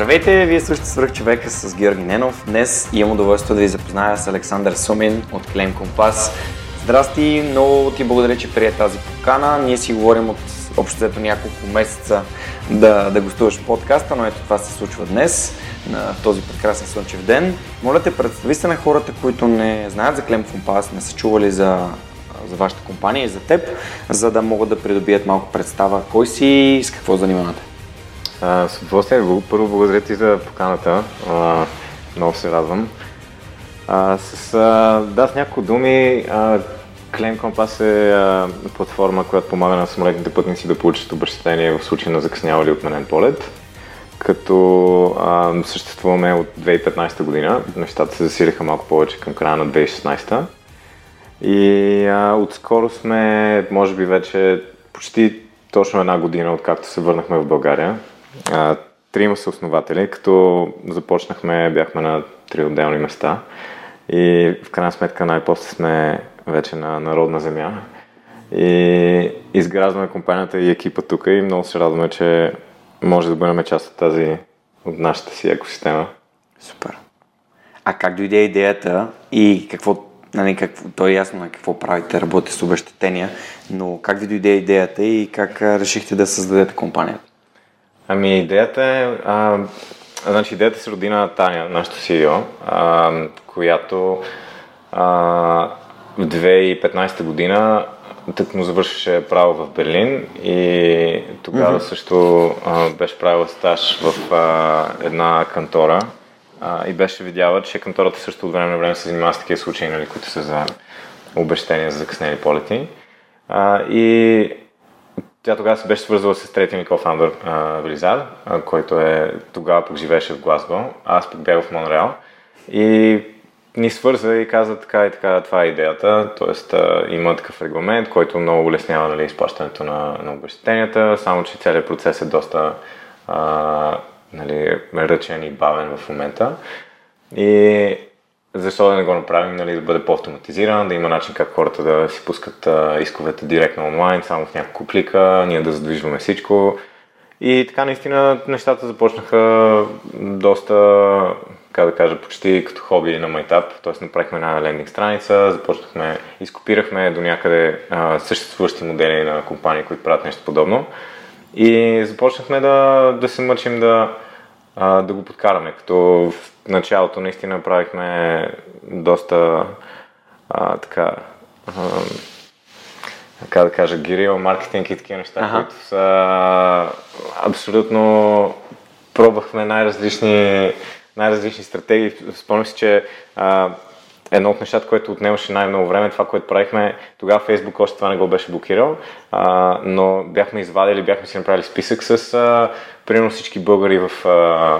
Здравейте, вие слушате свърх човека с Георги Ненов. Днес имам удоволствие да ви запозная с Александър Сумин от Клейм Компас. Здрасти, много ти благодаря, че прие тази покана. Ние си говорим от общо няколко месеца да, да гостуваш в подкаста, но ето това се случва днес, на този прекрасен слънчев ден. Моля те, представи се на хората, които не знаят за Клем Компас, не са чували за, за вашата компания и за теб, за да могат да придобият малко представа кой си и с какво занимавате. А, с удоволствие. Първо благодаря ти за поканата. А, много се радвам. А, с, а, да, с няколко думи, а, Claim Compass е а, платформа, която помага на самолетните пътници да получат обещетение в случай на закъснял или отменен полет. Като а, съществуваме от 2015 година, нещата се засилиха малко повече към края на 2016. И а, отскоро сме, може би вече почти точно една година, откакто се върнахме в България а, трима са основатели, като започнахме, бяхме на три отделни места и в крайна сметка най-после сме вече на народна земя и изграждаме компанията и екипа тук и много се радваме, че може да бъдем част от тази, от нашата си екосистема. Супер. А как дойде идеята и какво, нали, какво, то е ясно на какво правите, работите с обещетения, но как ви дойде идеята и как решихте да създадете компанията? Ами идеята е, а, значи идеята се роди на Таня, нашата CEO, а, която а, в 2015 година тък му завършеше право в Берлин и тогава mm-hmm. също а, беше правила стаж в а, една кантора а, и беше видяла, че кантората също от време на време се занимава с такива случаи, нали, които са за обещания за закъснели полети. А, и тя тогава се беше свързала с третия ми кофаундър Велизар, който е тогава пък живееше в Глазго, аз пък бях в Монреал. И ни свърза и каза така и така, това е идеята, т.е. има такъв регламент, който много улеснява нали, изплащането на, на обещетенията, само че целият процес е доста а, нали, ръчен и бавен в момента. И защо да не го направим, нали, да бъде по-автоматизиран, да има начин как хората да си пускат а, исковете директно онлайн, само в няколко клика, ние да задвижваме всичко. И така наистина нещата започнаха доста, как да кажа, почти като хоби на майтап, т.е. направихме една лендинг страница, започнахме, изкопирахме до някъде а, съществуващи модели на компании, които правят нещо подобно. И започнахме да, да се мъчим да, а, да го подкараме, като началото наистина правихме доста а, така, а, как да кажа, гирил маркетинг и такива неща, ага. които са абсолютно пробвахме най-различни, най-различни стратегии. Спомням си, че а, едно от нещата, което отнемаше най-много време, това, което правихме, тогава Фейсбук още това не го беше блокирал, а, но бяхме извадили, бяхме си направили списък с а, примерно всички българи в а,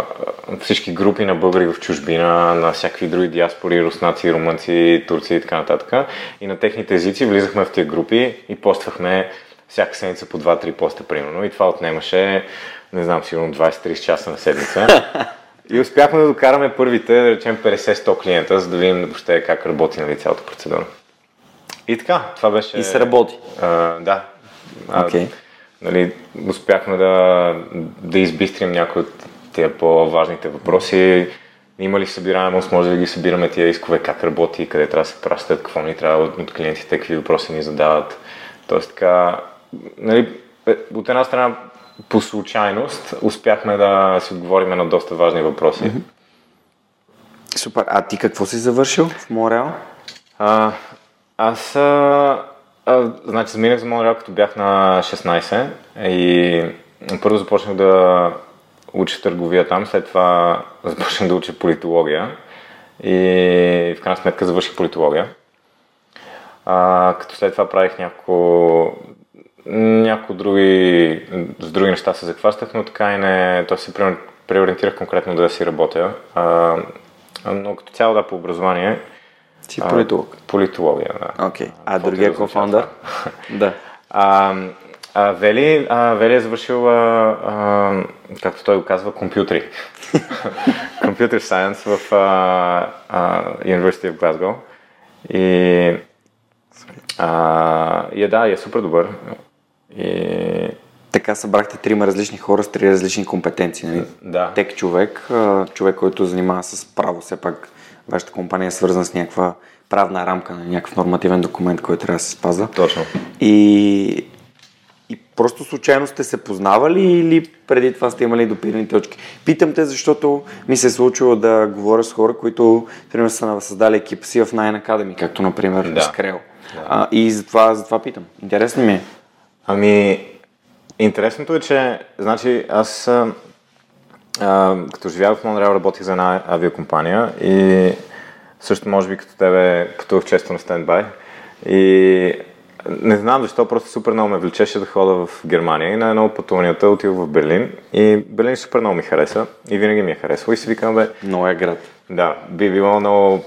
всички групи на българи в чужбина, на всякакви други диаспори, руснаци, румънци, турци и така нататък. И на техните езици влизахме в тези групи и поствахме всяка седмица по 2-3 поста, примерно. И това отнемаше, не знам, сигурно 20-30 часа на седмица. И успяхме да докараме първите, да речем 50-100 клиента, за да видим въобще как работи нали, цялата процедура. И така, това беше... И се работи. А, да. Okay. нали, успяхме да, да избистрим някои от тия по-важните въпроси. Има ли събираемост, може да ги събираме тия искове, как работи, къде трябва да се пращат, какво ни трябва от клиентите, какви въпроси ни задават. Тоест така, нали, е, от една страна по случайност успяхме да си отговорим на доста важни въпроси. Mm-hmm. Супер. А ти какво си завършил в Монреал? А, аз а, а, значи заминах за Монреал като бях на 16 и първо започнах да уча търговия там, след това започнах да уча политология и в крайна сметка завърших политология. А, като след това правих няколко някои други, с други неща се захващах, но така и не, то примерно преориентирах конкретно да си работя. А, но като цяло да по образование. Си политолог. Политология, да. Окей. Okay. А другия кофаундър? да. А, а, Вели, а, Вели е завършил, а, а, както той го казва, компютри. Computer Science в а, а, University of Glasgow. И, а, и е, да, и е супер добър. И... Така събрахте трима различни хора с три различни компетенции. Нали? Да. Тек човек, човек, който занимава с право, все пак вашата компания е свързана с някаква правна рамка, на някакъв нормативен документ, който трябва да се спазва. Точно. И и просто случайно сте се познавали или преди това сте имали допирани точки? Питам те, защото ми се е случило да говоря с хора, които, примерно, са създали екипа си в Nine Academy, както, например, да. с Крел. Да. А, и затова, затова питам. Интересно ми е. Ами, интересното е, че, значи, аз а, а, като живях в Монреал, работих за една авиокомпания и също, може би, като тебе, пътувах често на стендбай. И не знам защо, просто супер много ме влечеше да хода в Германия и на едно от пътуванията отидох в Берлин и Берлин супер много ми хареса и винаги ми е харесва и си викам, бе... Много е град. Да, би било много,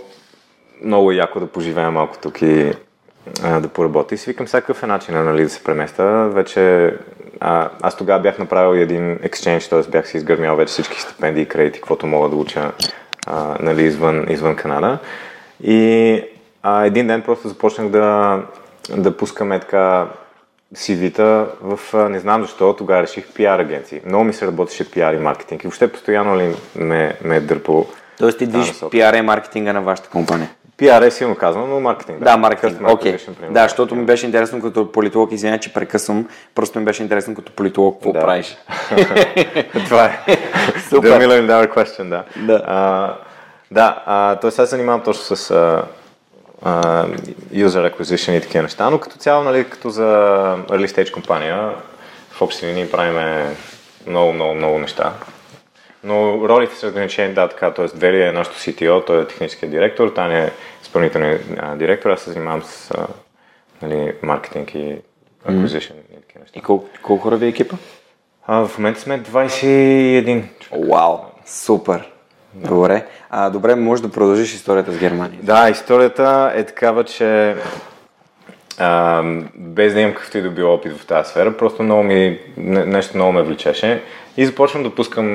много яко да поживея малко тук и а, да поработя. И си викам всякакъв е начин нали, да се преместа. Вече а, аз тогава бях направил един exchange, т.е. бях си изгърмял вече всички стипендии и кредити, каквото мога да уча а, нали, извън, извън Канада. И а, един ден просто започнах да да пускаме така CV-та в, не знам защо, тогава реших пиар агенции. Много ми се работеше пиар и маркетинг и въобще постоянно ли ме, ме е дърпал. Тоест ти движиш пиар и маркетинга на вашата компания? Пиар е силно казано, но маркетинг. Да, да маркетинг. Окей. Okay. Да, защото ми беше интересно като политолог, извиня, че прекъсвам, просто ми беше интересно като политолог какво да. правиш. Това е. Супер. The million dollar question, да. Да. А, да, а, т.е. аз занимавам точно с а, uh, user acquisition и такива неща, но като цяло, нали, като за early stage компания, в общи линии правим много, много, много неща. Но ролите са ограничени, да, така, т.е. Вели е нашото CTO, той е техническия директор, Таня е изпълнителният директор, аз се занимавам с а, нали, маркетинг и acquisition mm. и такива неща. И колко, колко хора ви е екипа? А, в момента сме 21 Вау, супер! Добре. А, добре, може да продължиш историята с Германия. Да, историята е такава, че а, без да имам какъвто и да било опит в тази сфера, просто много ми, нещо много ме влечеше и започвам да пускам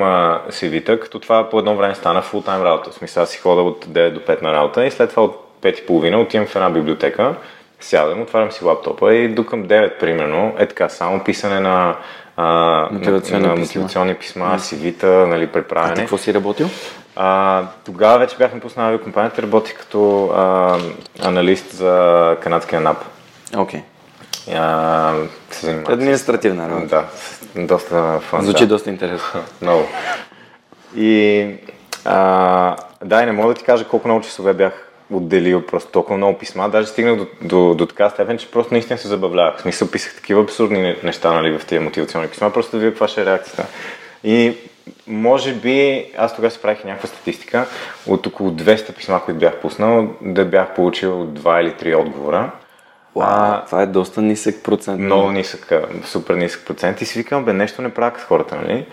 CV-та, като това по едно време стана фултайм работа. В смисъл, си хода от 9 до 5 на работа и след това от 5 и половина отивам в една библиотека, сядам, отварям си лаптопа и до към 9 примерно, е така, само писане на а, мотивационни, на, на писма. мотивационни писма, CV-та, нали, преправяне. А ти какво си работил? А, тогава вече бях напуснал авиокомпанията, работих като а, аналист за канадския НАП. Окей. Okay. Административна работа. Да, доста фан. Звучи да. доста интересно. Много. И а, да, и не мога да ти кажа колко много часове бях отделил просто толкова много писма. Даже стигнах до, до, до така степен, че просто наистина се забавлявах. В смисъл писах такива абсурдни неща нали, в тези мотивационни писма, просто да видя каква ще е реакцията. И може би, аз тогава си правих някаква статистика, от около 200 писма, които бях пуснал, да бях получил 2 или 3 отговора. Wow, това е доста нисък процент. Много нисък, супер нисък процент и си викам, бе, нещо не правят хората, нали?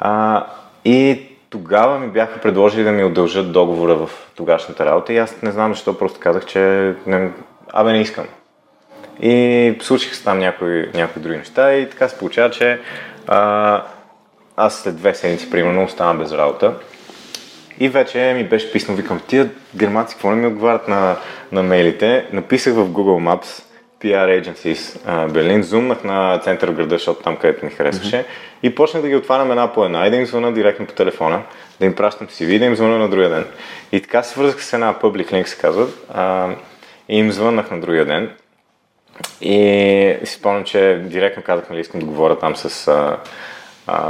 А, и тогава ми бяха предложили да ми удължат договора в тогашната работа и аз не знам защо, просто казах, че не, абе не искам. И случиха се там някои, някои други неща и така се получава, че а, аз след две седмици, примерно, остана без работа. И вече ми беше писнал, викам, тия германци, какво не ми отговарят на, на мейлите? Написах в Google Maps PR Agencies Берлин, зумнах на център в града, защото там където ми харесваше mm-hmm. и почнах да ги отварям една по една и да им звъна директно по телефона, да им пращам CV и да им звъна на другия ден. И така се свързах с една Public Link, се казват, а, и им звъннах на другия ден. И си спомням, че директно казах, нали, искам да говоря там с а,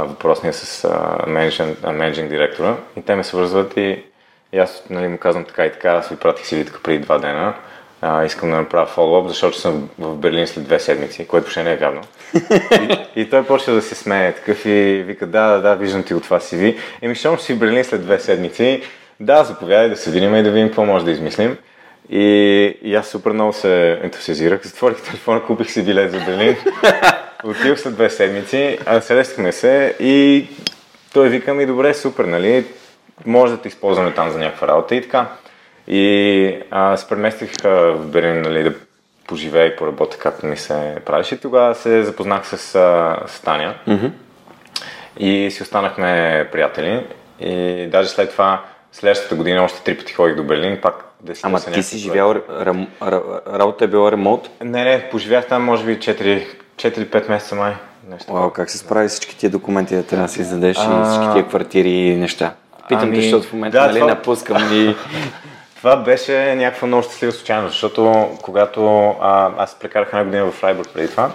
въпросния с менеджинг директора и те ме свързват и, и аз нали, му казвам така и така, аз ви пратих си тук преди два дена, а, искам да направя фоллоуап, защото съм в Берлин след две седмици, което въобще не е вярно. и, и той почва да се смее такъв и вика, да, да, да, виждам ти от това ви. Еми, щом си в Берлин след две седмици, да, заповядай да се видим и да видим какво може да измислим. И, и аз супер много се ентусиазирах, затворих телефона, купих си билет за Берлин. Отидох след две седмици, срещахме се и той вика ми, добре, супер, нали, може да те използваме там за някаква работа и така. И а, се преместих а, в Берлин, нали, да поживея и поработя както ми се правеше. Тогава се запознах с, а, с Таня Мгм. и си останахме приятели. И даже след това, следващата година, още три пъти ходих до Берлин, пак да си Ама ти си живял, рам, ра- работа е била ремонт. не, не, поживях там може би 4 4-5 месеца май. Нещо. Вау, как се справи всички тия документи да трябва да си издадеш и А, всички тия квартири и неща? Питам ами, те, защото в момента да, нали, това- напускам и... Това беше някаква много щастлива случайност, защото когато а, аз прекарах една година в Фрайбург преди това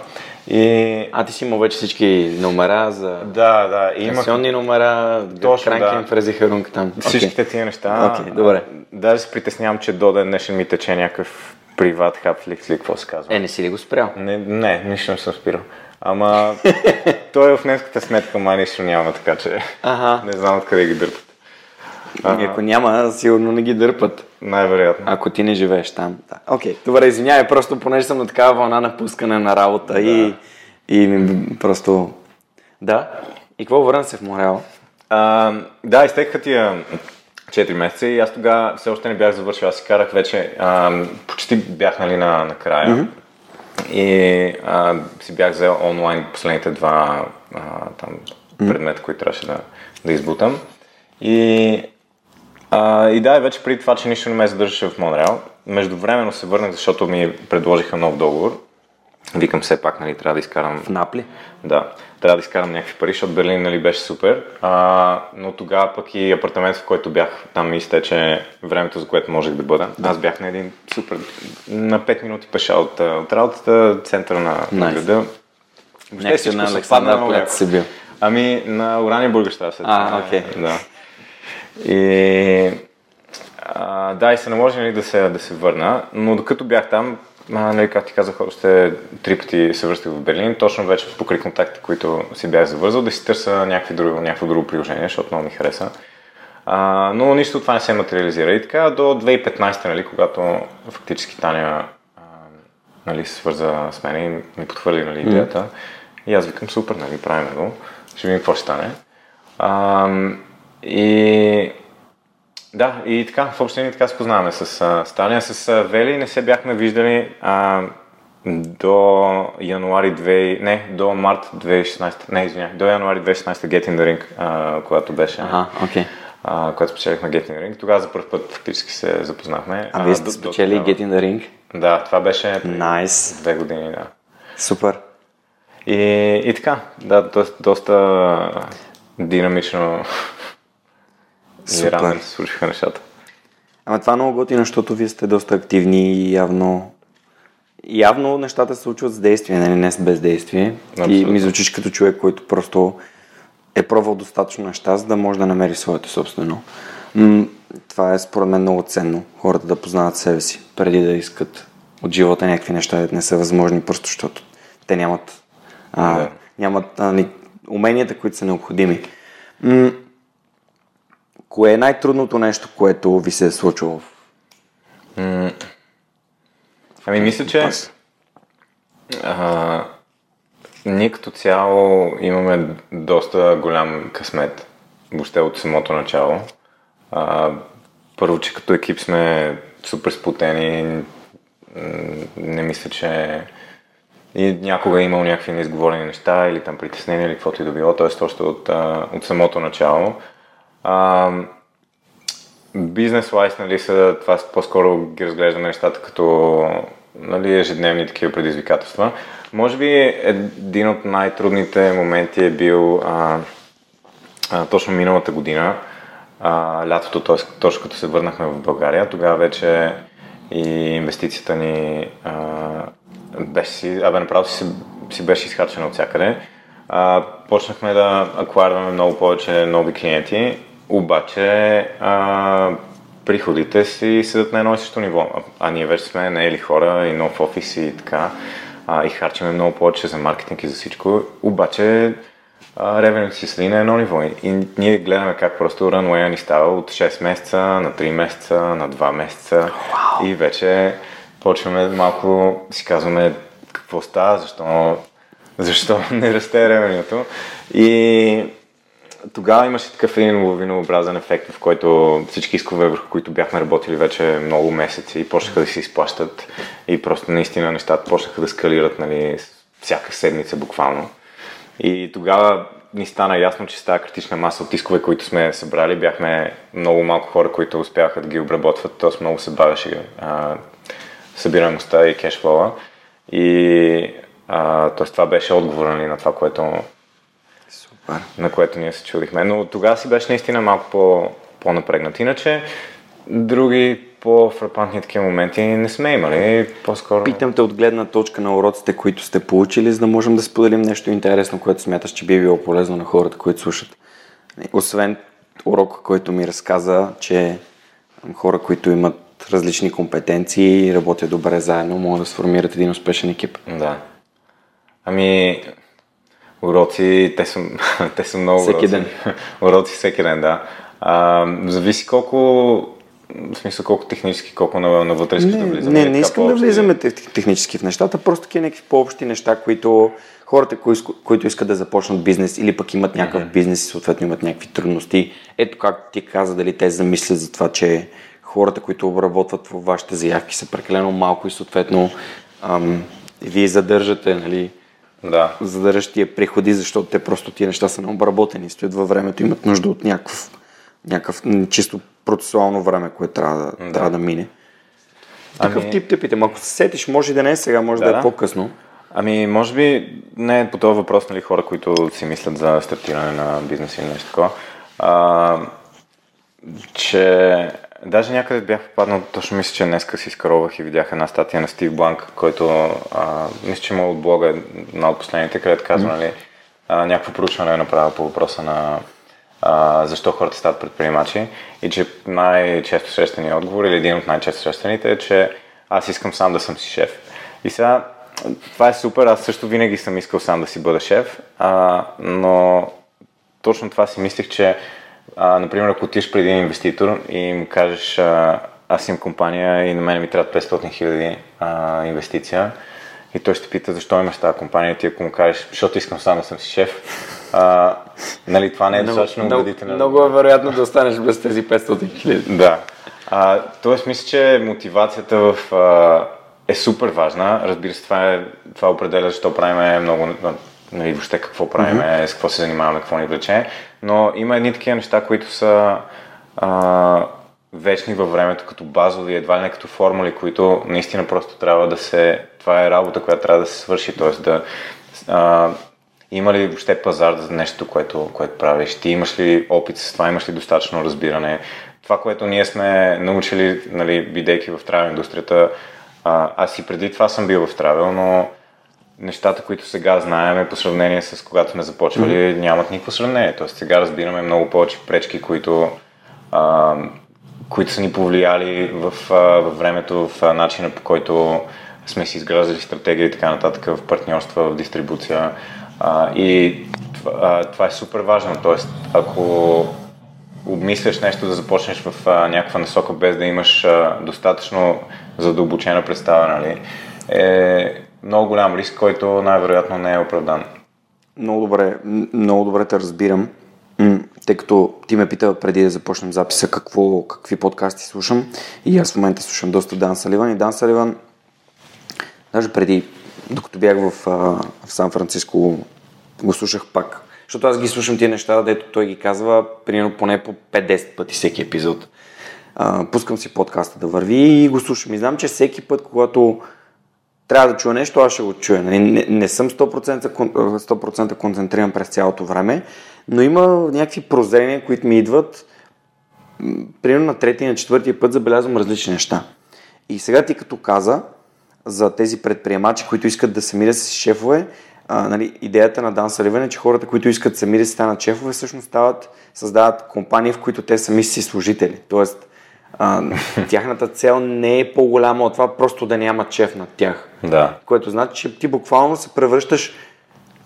и А, ти си имал вече всички номера за да, да, и имах пенсионни номера, Точно, Кранкен, да. Фрези Харунг там. всичките тия неща. Окей, добре. Даже се притеснявам, че до ден днешен ми тече някакъв приват хап в Ликс, какво се казва. Е, не си ли го спрял? Не, не, нищо не съм спирал. Ама той е в немската сметка май нищо няма, така че Ага. не знам откъде ги дърпат. Ами, ако няма, сигурно не ги дърпат. Най-вероятно. Ако ти не живееш там. Да. Окей, добре, извинявай, просто понеже съм на такава вълна на пускане на работа и, и ми просто... Да. И какво върна се в Мореал? А, да, изтекаха тия 4 месеца и аз тогава все още не бях завършил. Аз си карах вече, а, почти бях нали, на, на края. Mm-hmm. И а, си бях взел онлайн последните два а, там, предмета, които трябваше да, да избутам. И, а, и да, вече преди това, че нищо не ме задържаше в Монреал. Междувременно се върнах, защото ми предложиха нов договор. Викам все пак, нали, трябва да изкарам В Напли? да, трябва да изкарам някакви пари, защото Берлин нали, беше супер. А, но тогава пък и апартамент, в който бях, там ми изтече времето, за което можех да бъда. Аз бях на един супер, на 5 минути пеша от, от работата, центъра на, на Nice. града. Въобще Някакси на Александър, която си бил. Ами, на Урания Бургаща се. А, окей. Да. И, а, да, и се наложи нали, да, се, да се върна, но докато бях там, а, нали, както ти казах, още три пъти се връщах в Берлин, точно вече покрай контакти, които си бях завързал, да си търся някакви друго, някакво друго приложение, защото много ми хареса. А, но нищо от това не се материализира. И така до 2015, нали, когато фактически Таня а, нали, се свърза с мен и ми потвърди нали, идеята. И аз викам, супер, нали, правим го. Ще видим какво ще стане. А, и да, и така, в общи линии така се познаваме с а, с Таня. С а, Вели не се бяхме виждали а, до януари 2, не, до март 2016, не, извинявай, до януари 2016 Get in the Ring, а, когато беше, Ага, окей. а, когато спечелихме Get in the Ring. Тогава за първ път фактически се запознахме. А вие сте до- до спечели тогава. Get in the Ring? Да, това беше Найс. две години, да. Супер. И, и така, да, доста, доста динамично Супер. рано се случиха нещата. Ама това е много готино, защото вие сте доста активни и явно... Явно нещата се случват с действие, нали, не с бездействие. Абсолютно. ми звучиш като човек, който просто е пробвал достатъчно неща, за да може да намери своето собствено. М- това е според мен много ценно, хората да познават себе си, преди да искат от живота някакви неща, да не са възможни, просто защото те нямат, а, Да. нямат а, ни, уменията, които са необходими. М- кое е най-трудното нещо, което ви се е случило? в- Ами мисля, че а, ние като цяло имаме доста голям късмет, въобще от самото начало. А, първо, че като екип сме супер сплотени, м, не мисля, че и някога е имал някакви неизговорени неща или там притеснения или каквото и да било, т.е. още от, от самото начало. Бизнес лайс, нали, са, това по-скоро ги разглеждаме нещата като нали, ежедневни такива предизвикателства. Може би един от най-трудните моменти е бил а, а, точно миналата година, а, лятото, т.е. точно като се върнахме в България, тогава вече и инвестицията ни а, беше си, абе направо си, си беше изхарчена от всякъде. А, почнахме да акварваме много повече нови клиенти, обаче а, приходите си седат на едно и също ниво. А, а ние вече сме наели хора и нов офис и така. А, и харчиме много повече за маркетинг и за всичко. Обаче ревенето си седи на едно ниво. И, и ние гледаме как просто рануея ни става от 6 месеца на 3 месеца, на 2 месеца. И вече почваме малко, си казваме какво става, защо, защо не расте ревенето. И тогава имаше такъв един лавинообразен ефект, в който всички искове, върху които бяхме работили вече много месеци, почнаха да се изплащат и просто наистина нещата почнаха да скалират нали, всяка седмица буквално. И тогава ни стана ясно, че с тази критична маса от искове, които сме събрали, бяхме много малко хора, които успяха да ги обработват, т.е. много се бавеше събираемостта и кешфлоа. И т.е. това беше отговор на това, което, Супер. на което ние се чудихме. Но тогава си беше наистина малко по, по-напрегнат. Иначе, други по-фрапантни такива моменти не сме имали. По-скоро... Питам те от гледна точка на уроците, които сте получили, за да можем да споделим нещо интересно, което смяташ, че би било полезно на хората, които слушат. Освен урока, който ми разказа, че хора, които имат различни компетенции и работят добре заедно, могат да сформират един успешен екип. Да. Ами, уроци, те са, те са много Всеки уроци. ден. уроци всеки ден, да. А, зависи колко, в смисъл колко технически, колко на, навътре искаш да влизаме. не, не искам да влизаме тех- технически в нещата, просто такива някакви по-общи неща, които хората, кои, които искат да започнат бизнес или пък имат някакъв бизнес и съответно имат някакви трудности. Ето как ти каза, дали те замислят за това, че хората, които обработват във вашите заявки са прекалено малко и съответно ам, вие задържате, нали, Да. задържаш тия приходи, защото те просто тия неща са необработени, стоят във времето, имат нужда от някакъв, някакъв чисто процесуално време, което трябва да, да. трябва да мине. Такъв Ами- тип те питам. Ако се сетиш, може да не е сега, може да, Да, да е да. по-късно. Ами, може би не е по този въпрос, нали, хора, които си мислят за стартиране на бизнес или нещо такова. А, че даже някъде бях попаднал, точно мисля, че днеска си скаровах и видях една статия на Стив Бланк, който а, мисля, че му от блога една от последните, където казва, нали, а, някакво проучване е направил по въпроса на а, защо хората стават предприемачи и че най-често срещания отговор или един от най-често срещаните е, че аз искам сам да съм си шеф. И сега това е супер, аз също винаги съм искал сам да си бъда шеф, а, но точно това си мислех, че а, например, ако отидеш преди един инвеститор и им кажеш а, аз имам компания и на мен ми трябва 500 хиляди инвестиция и той ще пита защо имаш тази компания ти ако му кажеш, защото искам сам да съм си шеф, а, нали, това не е достатъчно убедително. много е вероятно да останеш без тези 500 хиляди. Да. А, тоест, мисля, че мотивацията в, а, е супер важна. Разбира се, това, е, това определя защо правим много, нали, въобще какво правим, mm-hmm. с какво се занимаваме, какво ни влече. Но има едни такива неща, които са а, вечни във времето, като базови, едва ли не като формули, които наистина просто трябва да се... Това е работа, която трябва да се свърши, т.е. да... А, има ли въобще пазар за нещо, което, което правиш? Ти имаш ли опит с това? Имаш ли достатъчно разбиране? Това, което ние сме научили, нали, бидейки в травел индустрията, а, аз и преди това съм бил в травел, но нещата, които сега знаем по сравнение с когато сме започвали, mm-hmm. нямат никакво сравнение. Тоест сега разбираме много повече пречки, които, а, които са ни повлияли в, а, във времето, в а, начина по който сме си изграждали стратегия и така нататък в партньорства, в дистрибуция. А, и това, а, това е супер важно. Тоест, ако обмисляш нещо да започнеш в а, някаква насока без да имаш а, достатъчно задълбочена представа, нали, е много голям риск, който най-вероятно не е оправдан. Много добре, много добре те разбирам, тъй като ти ме пита преди да започнем записа какво, какви подкасти слушам. И аз в момента слушам доста Дан Саливан. И Дан Саливан даже преди, докато бях в, в Сан Франциско го слушах пак, защото аз ги слушам тия неща, дето той ги казва примерно поне по 5-10 пъти всеки епизод. А, пускам си подкаста да върви и го слушам. И знам, че всеки път, когато трябва да чуя нещо, аз ще го чуя. Нали? Не, не съм 100%, кон- 100% концентриран през цялото време, но има някакви прозрения, които ми идват. Примерно на третия и на четвъртия път забелязвам различни неща. И сега ти като каза за тези предприемачи, които искат да сами да си шефове, а, нали, идеята на Дан Саливан е, че хората, които искат сами да станат шефове, всъщност стават, създават компании, в които те сами си служители. Тоест, а, тяхната цел не е по-голяма от това просто да няма шеф над тях. Да. Което значи, че ти буквално се превръщаш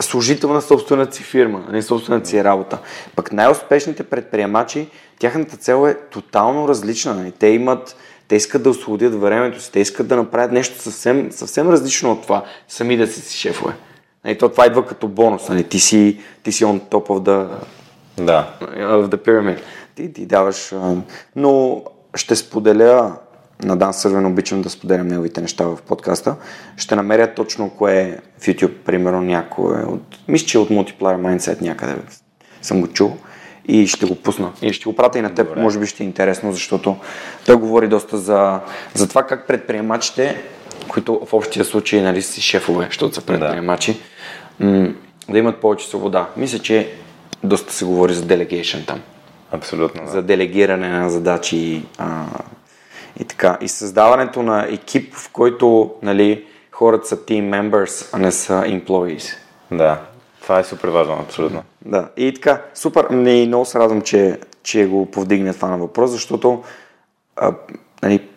служител на собствената си фирма, а не собствената си работа. Пък най-успешните предприемачи, тяхната цел е тотално различна. Нали? Те имат, те искат да освободят времето си, те искат да направят нещо съвсем, съвсем различно от това, сами да си си шефове. Нали? То това идва като бонус. Нали? Ти, си, ти си on top of the, Да. В The Pyramid. Ти, ти даваш... Но ще споделя на Дан Сървен, обичам да споделям неговите неща в подкаста. Ще намеря точно кое е в YouTube, примерно някое от... Мисля, че от Multiplier Mindset някъде съм го чул и ще го пусна. И ще го пратя и на теб, Добре. може би ще е интересно, защото той говори доста за, за това как предприемачите, които в общия случай нали, си шефове, защото са предприемачи, м- да имат повече свобода. Мисля, че доста се говори за delegation там Абсолютно. Да. за делегиране на задачи а, и така. И създаването на екип, в който нали, хората са team members, а не са employees. да. Това е супер важно, абсолютно. Да, и така, супер, и много се радвам, че, че го повдигне това на въпрос, защото а, нали,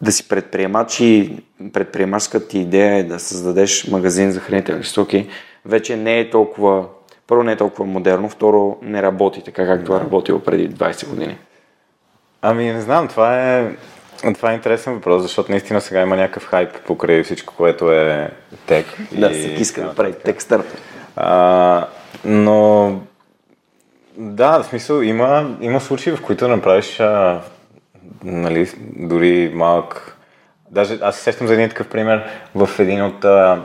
да си предприемач и предприемачската ти идея е да създадеш магазин за хранителни стоки, вече не е толкова, първо не е толкова модерно, второ не работи така, както е работило преди 20 години. Ами не знам, това е, това е интересен въпрос, защото наистина сега има някакъв хайп покрай всичко, което е тек. Да, и- всеки иска да прави текстър. А, но да, в смисъл има, има случаи, в които направиш а, нали, дори малък... Даже аз се сещам за един такъв пример в един от а,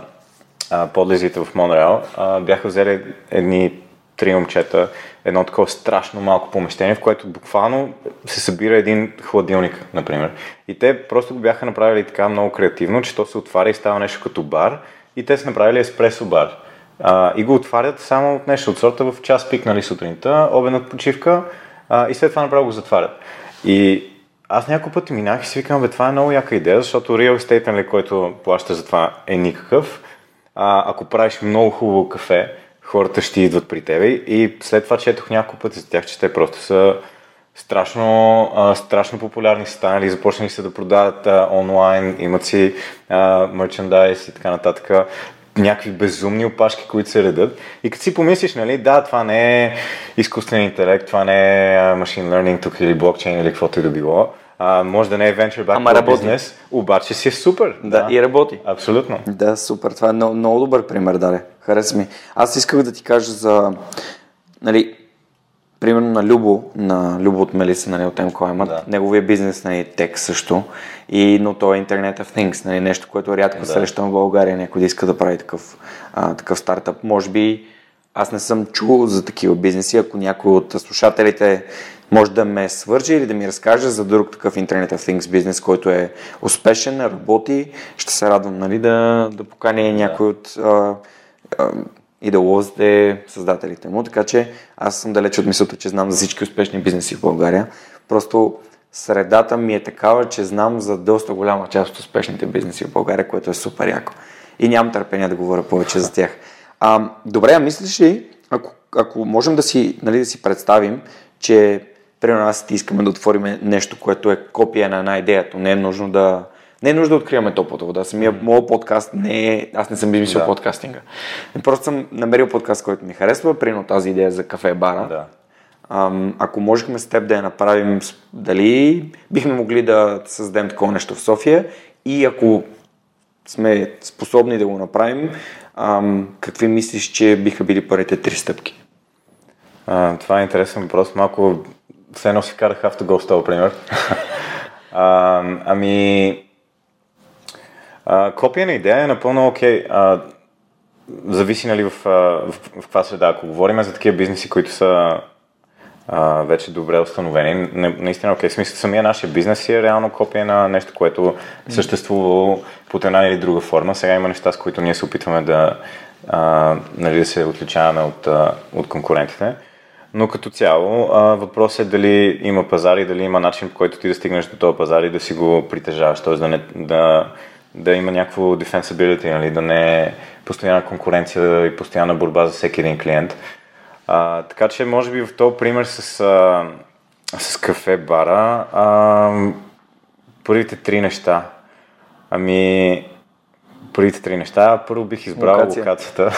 а, подлезите в Монреал. А, бяха взели едни три момчета, едно такова страшно малко помещение, в което буквално се събира един хладилник, например. И те просто го бяха направили така много креативно, че то се отваря и става нещо като бар. И те са направили еспресо бар. А, и го отварят само от нещо от сорта в час пик, нали, сутринта, обедната почивка а, и след това направо го затварят. И аз няколко пъти минах и си викам, бе, това е много яка идея, защото real estate, нали, който плаща за това е никакъв. А, ако правиш много хубаво кафе, хората ще идват при тебе и след това четох няколко пъти за тях, че те просто са страшно, а, страшно популярни са станали, започнали са да продават а, онлайн, имат си а, мерчендайз и така нататък някакви безумни опашки, които се редат. И като си помислиш, нали, да, това не е изкуствен интелект, това не е machine learning тук или блокчейн или каквото и да било. А, може да не е venture back Ама бизнес, обаче си е супер. Да, и работи. Абсолютно. Да, супер. Това е много, много добър пример, даде. Хареса ми. Аз исках да ти кажа за, нали, примерно на Любо, на Любо от Мелиса, нали, от M-Climate. Да. Неговия бизнес, нали, тек също. И, но то е Internet of Things, нали, нещо, което рядко да. срещам в България, някой да иска да прави такъв, а, такъв стартъп. Може би аз не съм чул за такива бизнеси. Ако някой от слушателите може да ме свърже или да ми разкаже за друг такъв Internet of Things бизнес, който е успешен, работи, ще се радвам нали, да, да поканя някой от а, а, идеолозите, създателите му. Така че аз съм далеч от мисълта, че знам за всички успешни бизнеси в България. Просто средата ми е такава, че знам за доста голяма част от успешните бизнеси в България, което е супер яко. И нямам търпение да говоря повече за тях. А, добре, а мислиш ли, ако, ако можем да си, нали, да си представим, че примерно аз искаме да отворим нещо, което е копия на една идея, не е нужно да, не е нужно да откриваме топлата вода. Самия mm. моят подкаст не е... Аз не съм измислил Да. подкастинга. Просто съм намерил подкаст, който ми харесва, примерно тази идея за кафе бара. Да. Ам, ако можехме с теб да я направим, дали бихме могли да създадем такова нещо в София и ако сме способни да го направим, ам, какви мислиш, че биха били първите три стъпки? А, това е интересен въпрос. Малко все едно си карах този пример. а, ами, а, копия на идея е напълно окей. А, зависи нали, в, в, в каква среда. Ако говорим за такива бизнеси, които са а, вече добре установени, не, наистина окей. В смисъл, самия нашия бизнес е реално копия на нещо, което е съществувало под една или друга форма. Сега има неща, с които ние се опитваме да, а, нали, да се отличаваме от, а, от конкурентите. Но като цяло а, въпросът е дали има пазар и дали има начин, по който ти да стигнеш до този пазар и да си го притежаваш, т.е. Да, не, да, да има някакво defensibility, нали? да не е постоянна конкуренция и постоянна борба за всеки един клиент. А, така че може би в този пример с, а, с кафе бара а, първите три неща. Ами, първите три неща. Първо бих избрал Локация. локацията.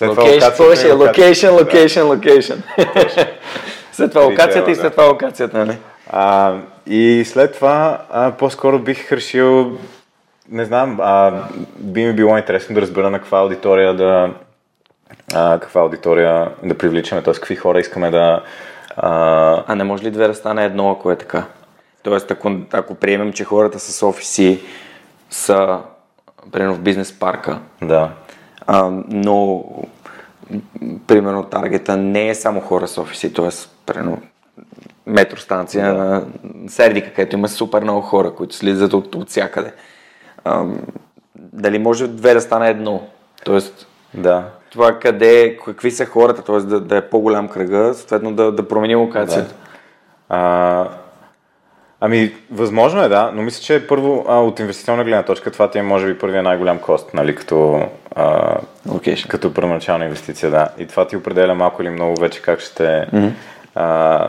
След Локейшн, и локацията. Локейшн, локейшн, локейшн. След това локацията и след това локацията, нали? А, и след това а, по-скоро бих решил, не знам, а, би ми било интересно да разбера на каква аудитория да, а, каква аудитория да привличаме, т.е. какви хора искаме да... А... а не може ли две да стане едно, ако е така? Тоест, ако, ако приемем, че хората с офиси са, примерно в бизнес парка, да. А, но примерно таргета не е само хора с офиси, т.е. примерно метростанция да. на Сердика, където има супер много хора, които слизат от, от всякъде. А, дали може две да стане едно? Тоест, да. това къде, какви са хората, т.е. Да, да е по-голям кръга, съответно да, да промени локацията. Да. А, ами, възможно е, да, но мисля, че първо а, от инвестиционна гледна точка това ти е може би първият най-голям кост, нали, като, а, okay. като първоначална инвестиция, да. И това ти определя малко или много вече как ще mm-hmm. а,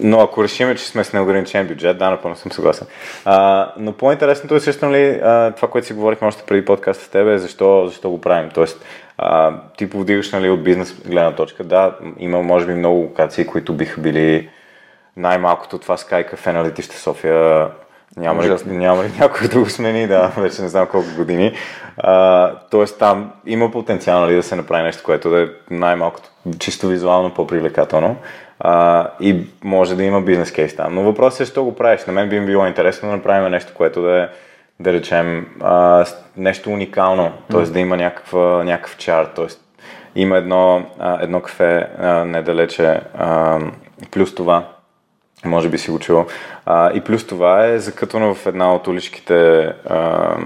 но ако решим, че сме с неограничен бюджет, да, напълно съм съгласен. А, но по-интересното е също ли а, това, което си говорихме още преди подкаста с тебе, защо, защо го правим. Тоест, а, ти повдигаш нали, от бизнес гледна точка. Да, има може би много локации, които биха били най-малкото това Sky Cafe на летище София. Няма ли, няма ли някой да го смени, да, вече не знам колко години. А, тоест там има потенциал нали, да се направи нещо, което да е най-малкото чисто визуално по-привлекателно а, и може да има бизнес кейс там. Но въпросът е, защо го правиш? На мен би ми било интересно да направим нещо, което да е, да речем, а, нещо уникално, т.е. Mm. да има някаква, някакъв чар, т.е. има едно, а, едно кафе а, недалече, а, плюс това, може би си го чул, а, и плюс това е закътвано в една от уличките, а,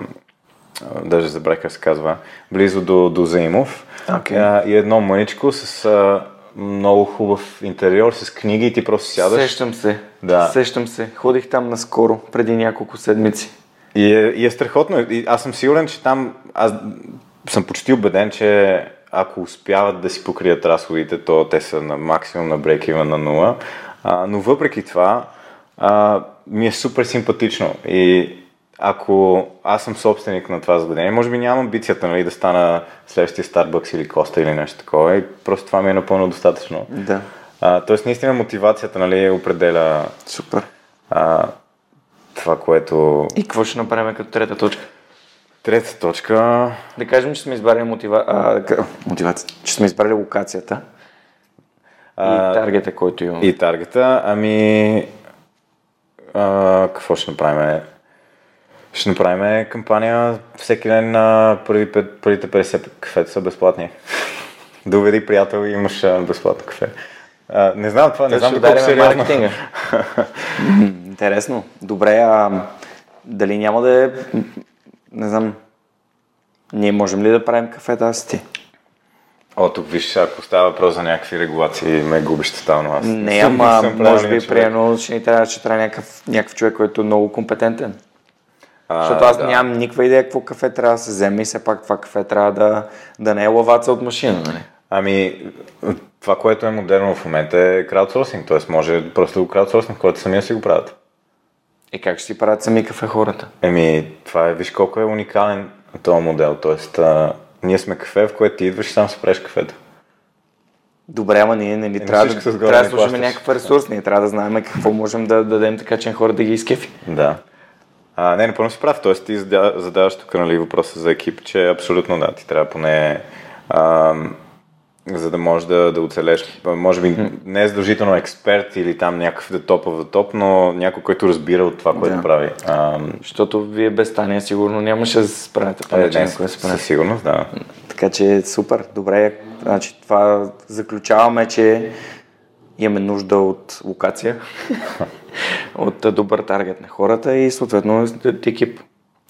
даже забравих как се казва, близо до, до Заимов. Okay. А, и едно мъничко с а, много хубав интериор с книги и ти просто сядаш. Сещам се. Да. Сещам се. Ходих там наскоро, преди няколко седмици. И е, и е страхотно. И аз съм сигурен, че там аз съм почти убеден, че ако успяват да си покрият разходите, то те са на максимум на брейкива на нула. А, но въпреки това, а, ми е супер симпатично. И ако аз съм собственик на това заведение, може би нямам амбицията нали, да стана следващия Starbucks или Коста или нещо такова и просто това ми е напълно достатъчно. Да. А, тоест наистина мотивацията нали, определя Супер. А, това, което... И какво ще направим като трета точка? Трета точка... Да кажем, че сме избрали мотива... а, мотивация, че сме избрали локацията а, и таргета, който имаме. И таргета, ами... А, какво ще направим? Ще направим кампания всеки ден на първи, първите 50 кафета са безплатни. Доведи приятел и имаш безплатно кафе. А, не знам това, не знам доколко сериозно. Интересно. Добре, а дали няма да е, не знам, ние можем ли да правим кафета аз ти? О, тук виж, ако става въпрос за някакви регулации, ме губиш тотално. Аз не, ама може би приемно ще ни трябва, ще трябва някакъв, някакъв човек, който е много компетентен. А, Защото аз да. нямам никаква идея какво кафе трябва да се вземе и все пак това кафе трябва да, да не е лаваца от машина. Нали? Ами, това, което е модерно в момента е краудсорсинг, т.е. може просто го краудсорсинг, който самия си го правят. И как ще си правят сами кафе хората? Еми, това е, виж колко е уникален този модел, т.е. ние сме кафе, в което ти идваш и сам се правиш кафето. Добре, ама ние нали, трябва, да, трябва да служим някакъв ресурс, ние трябва да знаем какво можем да дадем така, че хората да ги изкефи. Да. А, не, напълно си прав. Тоест ти задаваш тук нали, въпроса за екип, че абсолютно да, ти трябва поне а, за да можеш да, да оцелеш. Може би не е задължително експерт или там някакъв да топ в топ, но някой, който разбира от това, което да. прави. А, Защото вие без Таня сигурно нямаше да се справите по е, начин, което се. Със сигурност, да. Така че супер, добре. Значи това заключаваме, че имаме нужда от локация, от добър таргет на хората и съответно екип.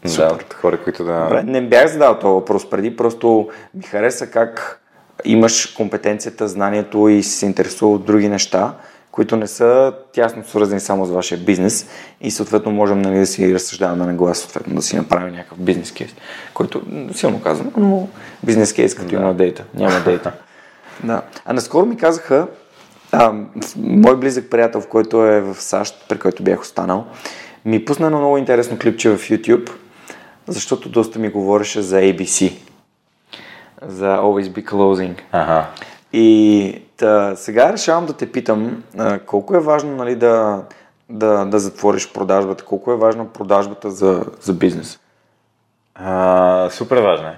Супер. Да, хора, които да... Добре, не бях задал този въпрос преди, просто ми хареса как имаш компетенцията, знанието и се интересува от други неща, които не са тясно свързани само с вашия бизнес и съответно можем нали, да си разсъждаваме на глас, съответно да си направим някакъв бизнес кейс, който силно казвам, но бизнес кейс като да. има дейта, няма дейта. да. А наскоро ми казаха, а, мой близък приятел, в който е в САЩ, при който бях останал, ми пусна едно много интересно клипче в YouTube, защото доста ми говореше за ABC. За Always Be Closing. Ага. И та, сега решавам да те питам а, колко е важно нали, да, да, да затвориш продажбата, колко е важна продажбата за, за бизнес? А, супер важна е.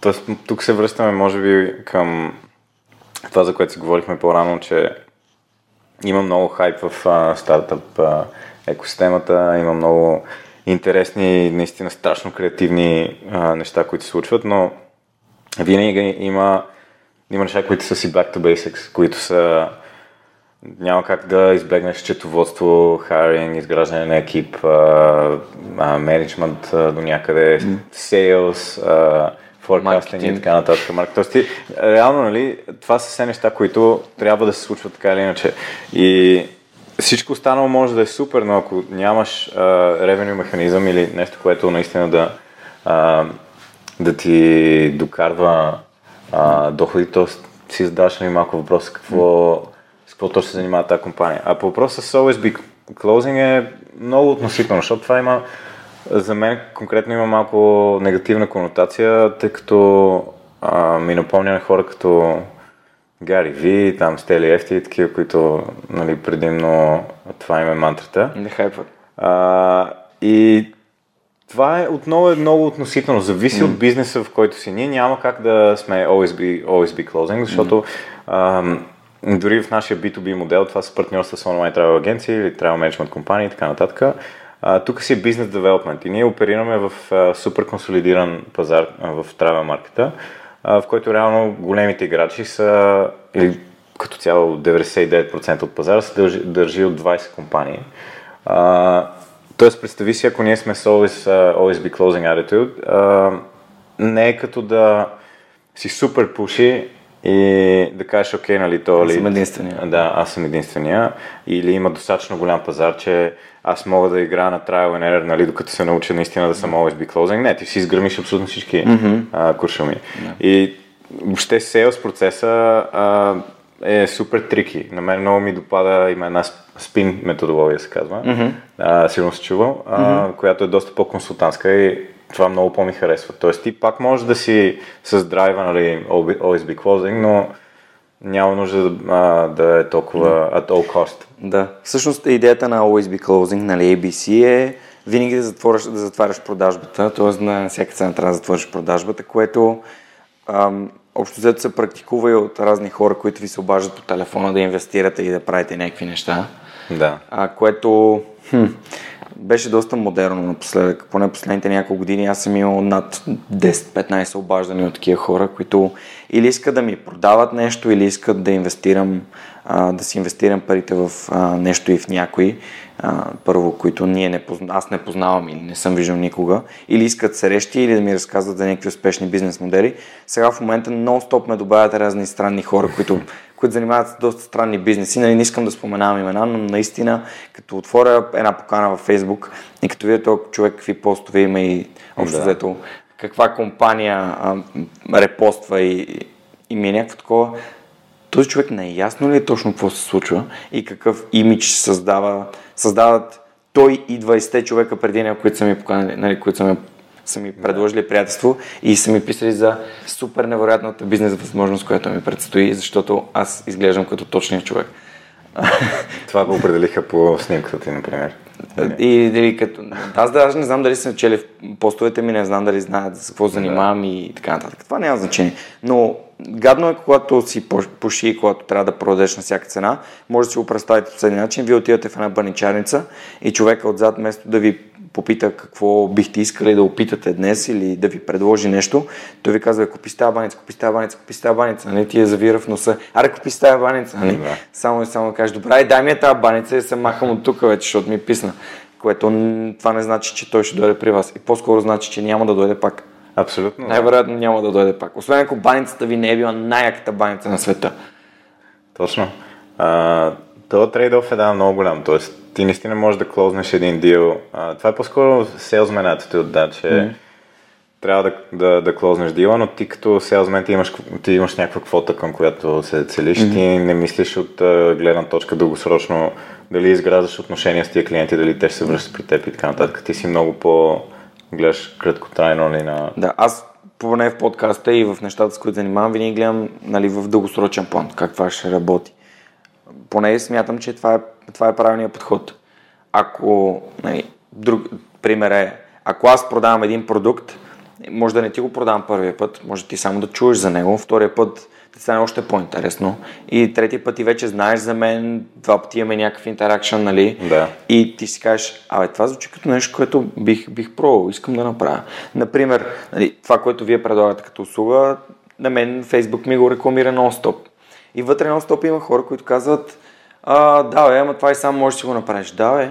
Тоест, тук се връщаме, може би, към това, за което си говорихме по-рано, че има много хайп в а, стартъп а, екосистемата, има много интересни, наистина страшно креативни а, неща, които се случват, но винаги има, има неща, които са си back to basics, които са няма как да избегнеш четоводство, хайринг, изграждане на екип, менеджмент до някъде, сейлс, форкастинг и така нататък. Тоест, ти, реално, нали, това са все неща, които трябва да се случват така или иначе. И всичко останало може да е супер, но ако нямаш ревеню механизъм или нещо, което наистина да, а, да ти докарва а, доходи, то си задаваш ли малко въпрос какво, с какво точно се занимава тази компания. А по въпроса с OSB Closing е много относително, защото това има за мен конкретно има малко негативна конотация, тъй като а, ми напомня на хора като Гари Ви, там Стели Ефти, такива, които нали, предимно това им е мантрата. Не хайпват. А, и това е отново е много относително. Зависи mm. от бизнеса, в който си. Ние няма как да сме always be, always be closing, защото mm. а, дори в нашия B2B модел, това са партньорства с онлайн travel агенции или travel management компании и така нататък. А, тук си е бизнес девелопмент и ние оперираме в а, супер консолидиран пазар а, в travel маркета, а, в който реално големите играчи са, или като цяло 99% от пазара се държи, държи от 20 компании. А, тоест, представи си, ако ние сме с always, uh, always be closing attitude, а, не е като да си супер пуши и да кажеш, окей, нали, то... Аз съм единствения. Да, аз съм единствения. Или има достатъчно голям пазар, че аз мога да играя на trial and error, нали, докато се науча наистина да съм always be closing. Не, ти си изгърмиш абсолютно всички mm-hmm. а, куршуми. Yeah. И въобще сейлс процеса а, е супер трики. На мен много ми допада, има една спин методология, се казва. Mm-hmm. А, сигурно се чувал, а, mm-hmm. която е доста по-консултантска и това много по-ми харесва. Тоест ти пак можеш да си с драйва, нали, be closing, но няма нужда да, да е толкова да. at all cost. Да. Всъщност идеята на be closing, нали, ABC е винаги да затворяш, да затваряш продажбата, т.е. на всяка цена трябва да затвориш продажбата, което ам, общо взето се практикува и от разни хора, които ви се обаждат по телефона да инвестирате и да правите някакви неща. Да. А, което хм, беше доста модерно напоследък. Поне последните няколко години аз съм имал над 10-15 обаждани от такива хора, които или искат да ми продават нещо, или искат да инвестирам, а, да си инвестирам парите в а, нещо и в някои. А, първо, които ние не позна... аз не познавам или не съм виждал никога, или искат срещи, или да ми разказват за някакви успешни бизнес модели. Сега в момента нон-стоп ме добавят разни странни хора, които които занимават с доста странни бизнеси. Нали, не искам да споменавам имена, но наистина, като отворя една покана във Facebook и като видя този човек какви постове има и общо да. взето каква компания а, репоства и, и ми е някакво такова, този човек не е ясно ли е точно какво се случва и какъв имидж създава, създават той и 20 човека преди него, които са ми поканали, нали, които са ми са ми предложили приятелство и са ми писали за супер невероятната бизнес възможност, която ми предстои, защото аз изглеждам като точния човек. Това го определиха по снимката ти, например. И дали като... Аз даже не знам дали са чели в постовете ми, не знам дали знаят за какво занимавам и така нататък. Това няма значение. Но гадно е, когато си пуши, когато трябва да продадеш на всяка цена. Може да си го представите по следния начин. Вие отивате в една баничарница и човека отзад, вместо да ви попита какво бихте искали да опитате днес или да ви предложи нещо, той ви казва, купи става баница, купи става баница, купи става баница, нали? Ти я завира в носа. Аре, купи става баница, нали? Да. Само и само кажеш, добре, дай ми е тази баница и се махам от тук вече, защото ми е писна. Което това не значи, че той ще дойде при вас. И по-скоро значи, че няма да дойде пак. Абсолютно. Най-вероятно няма да дойде пак. Освен ако баницата ви не е била най-яката баница на света. Точно. А, това трейд-оф е да, много голям. Тоест, ти наистина можеш да клознеш един дил. А, това е по-скоро salesman attitude, да, че mm. трябва да, да, да клознеш дила, но ти като salesman ти имаш, ти имаш някаква квота, към която се целиш. Mm-hmm. Ти не мислиш от гледна точка дългосрочно дали изграждаш отношения с тия клиенти, дали те ще се връщат при теб и така нататък. Ти си много по гледаш краткотрайно ли на... Да, аз поне в подкаста и в нещата, с които занимавам, винаги гледам нали, в дългосрочен план как това ще работи. Поне смятам, че това е, това е правилният подход. Ако, нали, друг пример е, ако аз продавам един продукт може да не ти го продам първия път, може ти само да чуеш за него, втория път стане още по-интересно. И третия път ти вече знаеш за мен, два пъти имаме някакъв интеракшн, нали? Да. И ти си кажеш, абе, това звучи като нещо, което бих, бих пробвал, искам да направя. Например, нали, това, което вие предлагате като услуга, на мен Фейсбук ми го рекламира нон-стоп. И вътре нон-стоп има хора, които казват, а, да, бе, ама това и сам можеш да си го направиш. Да, бе,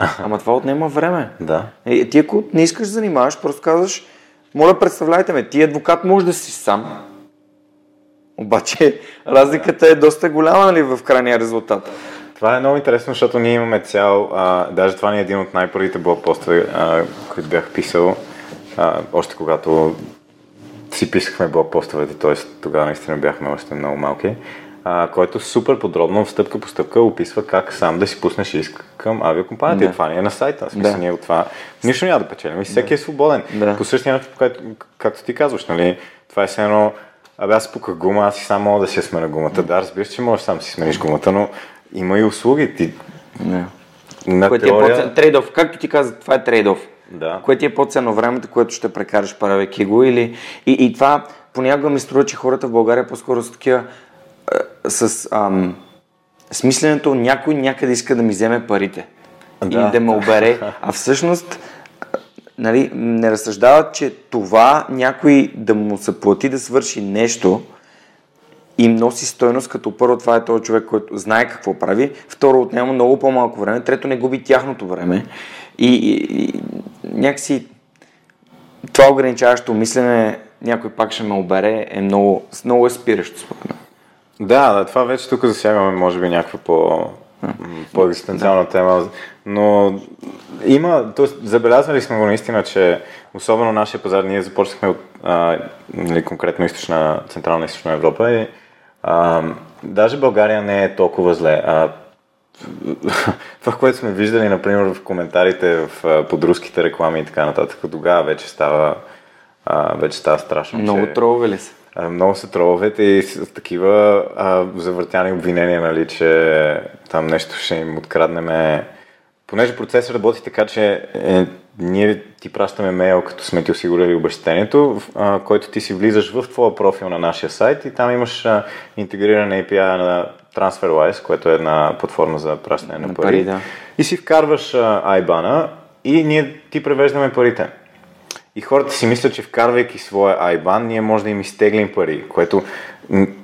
ама това отнема време. Да. И, ти ако не искаш да занимаваш, просто казваш, моля, представляйте ме, ти адвокат може да си сам. Обаче разликата е доста голяма нали, в крайния резултат. Това е много интересно, защото ние имаме цял, а, даже това ни е един от най-първите блокпостове, които бях писал, а, още когато си писахме блокпостовете, т.е. тогава наистина бяхме още много малки, а, който супер подробно, стъпка по стъпка, описва как сам да си пуснеш иск към авиакомпанията. Да. И това ни е на сайта. Смисъл, Да. ние от това нищо няма да печелим. И всеки е свободен. Да. По същия начин, както ти казваш, нали? Това е все едно, абе аз пуках гума, аз и сам мога да си сменя гумата. Да, разбира се, че можеш сам си смениш гумата, но има и услуги. Ти, Не. на Кое ти е теория... по трейдов. Както ти каза, това е трейдов. Да. Кое ти е по-ценно времето, което ще прекараш правейки го или... И, и това понякога ми струва, че хората в България по-скоро са такива е, с ам, смисленето някой някъде иска да ми вземе парите. Да. Или да ме обере. А всъщност нали, не разсъждават, че това някой да му се плати да свърши нещо, им носи стойност, като първо това е този човек, който знае какво прави, второ отнема много по-малко време, трето не губи тяхното време и, и, и някакси това ограничаващо мислене, някой пак ще ме обере, е много, много е спиращо според мен. Да, да, това вече тук засягаме, може би, някаква по, по-екзистенциална тема, но има, т.е. забелязвали сме го наистина, че особено нашия пазар, ние започнахме от а, нали, конкретно източна, Централна източна Европа и а, даже България не е толкова зле. А, това, което сме виждали, например, в коментарите в а, подруските реклами и така нататък, тогава вече става, а, вече става страшно. Много че... тролове ли са? Много са троловете и с такива а, завъртяни обвинения, нали, че там нещо ще им откраднеме. Понеже процесът работи така, че е, ние ти пращаме мейл, като сме ти осигурили а, който ти си влизаш в твоя профил на нашия сайт и там имаш а, интегриран API на TransferWise, което е една платформа за пращане на, На пари. пари, да. И си вкарваш а, IBAN-а и ние ти превеждаме парите. И хората си мислят, че вкарвайки своя IBAN, ние може да им изтеглим пари, което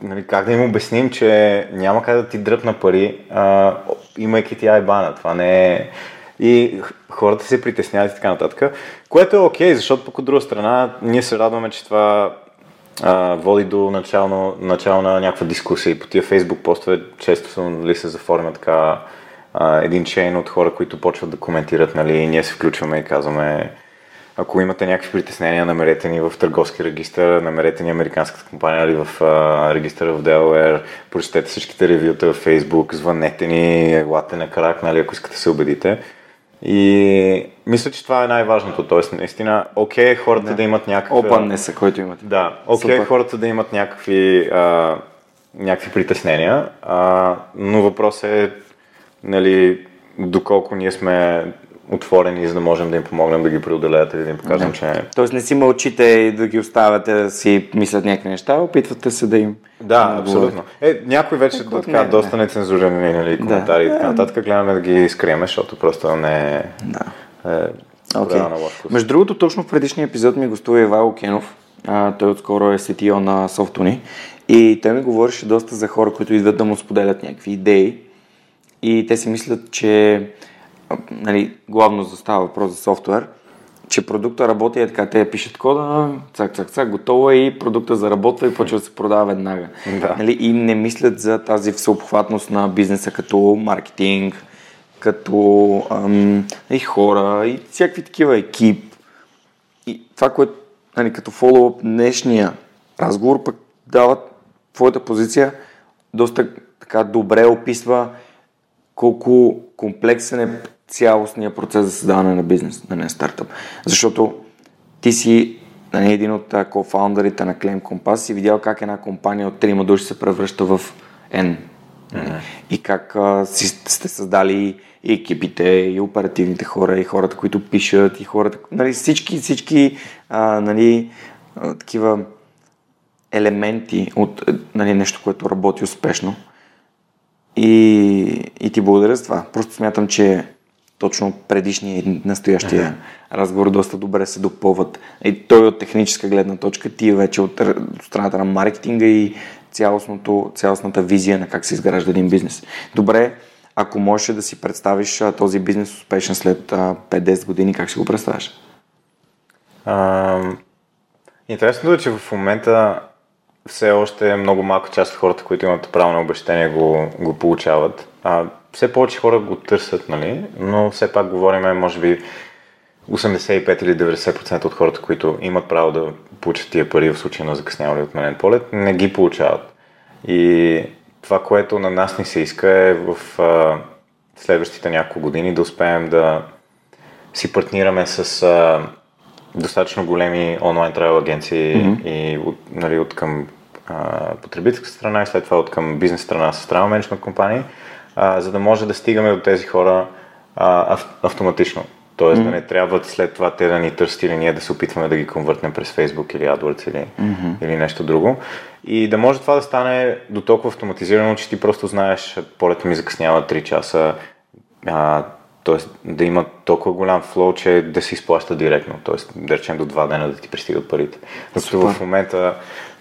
нали, как да им обясним, че няма как да ти дръпна пари, а, имайки ти IBAN. Това не е... И хората се притесняват и така нататък, което е окей, защото пък от друга страна ние се радваме, че това а, води до начално, начало на някаква дискусия и по тия фейсбук постове често са, нали, се заформя така а, един чейн от хора, които почват да коментират, нали, и ние се включваме и казваме ако имате някакви притеснения, намерете ни в търговски регистр, намерете ни американската компания или в а, регистъра в Delaware, прочетете всичките ревюта в Facebook, звънете ни, елате на крак, нали, ако искате да се убедите. И мисля, че това е най-важното. Тоест, наистина, окей, хората да, да имат някаква... Опаннеса, който имате. Да, окей, Супер. хората да имат някакви, а, някакви притеснения, а, но въпрос е, нали, доколко ние сме отворени, за да можем да им помогнем да ги преодолеят или да им покажем, че... Тоест не си мълчите и да ги оставяте да си мислят някакви неща, опитвате се да им Да, да абсолютно. Е, някой вече Е, да, което така, не е, доста нецензурирани нали, коментари и така нататък, гледаме да ги скриеме, защото просто не е... Да. е okay. Между другото, точно в предишния епизод ми гостува Ивайло Кенов. А, той отскоро е CTO на Софтуни. И той ми говореше доста за хора, които идват да му споделят някакви идеи. И те си мислят, че нали, главно застава въпрос за софтуер, че продукта работи е така, те пишат кода, цак, цак, цак, готово е и продукта заработва и почва да се продава веднага. Да. Нали, и не мислят за тази всеобхватност на бизнеса като маркетинг, като ам, и хора, и всякакви такива екип. И това, което нали, като фоллоуъп днешния разговор пък дава твоята позиция доста така добре описва колко комплексен е цялостния процес за създаване на бизнес, на не стартъп. Защото ти си нали, един от кофаундърите на Claim Compass и видял как една компания от трима души се превръща в N Mm-hmm. И как а, си, сте създали и екипите, и оперативните хора, и хората, които пишат, и хората, нали, всички, всички а, нали, а, такива елементи от нали, нещо, което работи успешно. И, и ти благодаря за това. Просто смятам, че точно предишния и настоящия uh-huh. разговор доста добре се допълват. И той от техническа гледна точка, ти вече от, от страната на маркетинга и цялостното, цялостната визия на как се изгражда един бизнес. Добре, ако можеш да си представиш а, този бизнес успешен след а, 5-10 години, как си го представяш? Uh, интересното е, че в момента все още много малка част от хората, които имат право на обещание, го, го получават. А, все повече хора го търсят, нали? но все пак говорим, може би 85 или 90% от хората, които имат право да получат тия пари в случай на закъсняване от отменен полет, не ги получават. И това, което на нас ни се иска е в а, следващите няколко години да успеем да си партнираме с а, достатъчно големи онлайн трайал агенции mm-hmm. и от, нали, от към потребителска страна и след това от към бизнес страна с travel менеджмент компании, а, за да може да стигаме до тези хора а, ав, автоматично. Тоест mm-hmm. да не трябва след това те да ни търсят или ние да се опитваме да ги конвъртнем през Facebook или AdWords или, mm-hmm. или нещо друго. И да може това да стане до толкова автоматизирано, че ти просто знаеш, полета ми закъснява 3 часа, а, т.е. да има толкова голям флоу, че да се изплаща директно, т.е. да речем до 2 дена да ти пристигат парите. Докато в момента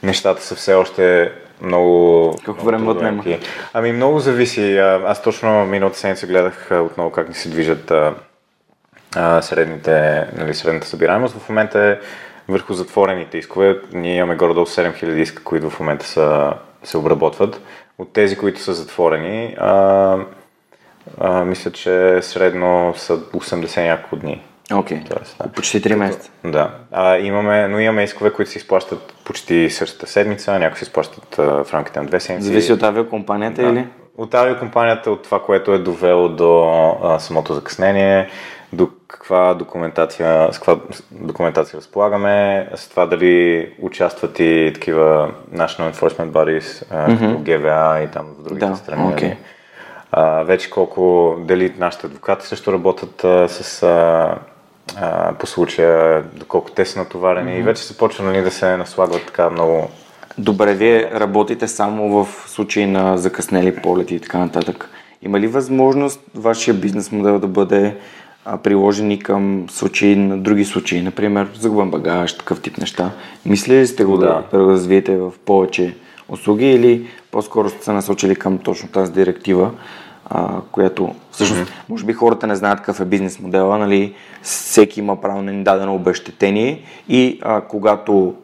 нещата са все още много... Колко време отнема? Ами много зависи. Аз точно миналата седмица гледах отново как ни се движат а, средните, нали, средната събираемост. В момента е върху затворените искове. Ние имаме горе-долу 7000 иска, които в момента са, се обработват. От тези, които са затворени, а, а, мисля, че средно са 80 няколко дни. Окей, okay. да. почти 3 месеца. Да, а, имаме, но имаме искове, които се изплащат почти същата седмица, някои се изплащат а, в рамките на две седмици. Зависи от авиокомпанията да. или? От авиокомпанията, от това, което е довело до а, самото закъснение, до каква документация, с каква документация разполагаме, с това дали участват и такива National Enforcement Bodies, mm-hmm. като ГВА и там в другите да, страни. Okay. А, вече колко, дали нашите адвокати също работят а, с а, а, по случая, доколко те са натоварени mm-hmm. и вече започва нали, да се наслагват така много. Добре, вие работите само в случай на закъснели полети и така нататък. Има ли възможност вашия бизнес модел да бъде а, приложени към случаи на други случаи, например загубен багаж, такъв тип неща. Мислили ли сте го да, да развиете в повече услуги или по-скоро сте се насочили към точно тази директива, а, която всъщност, mm-hmm. може би хората не знаят какъв е бизнес модела, нали, всеки има право на дадено обещетение и а, когато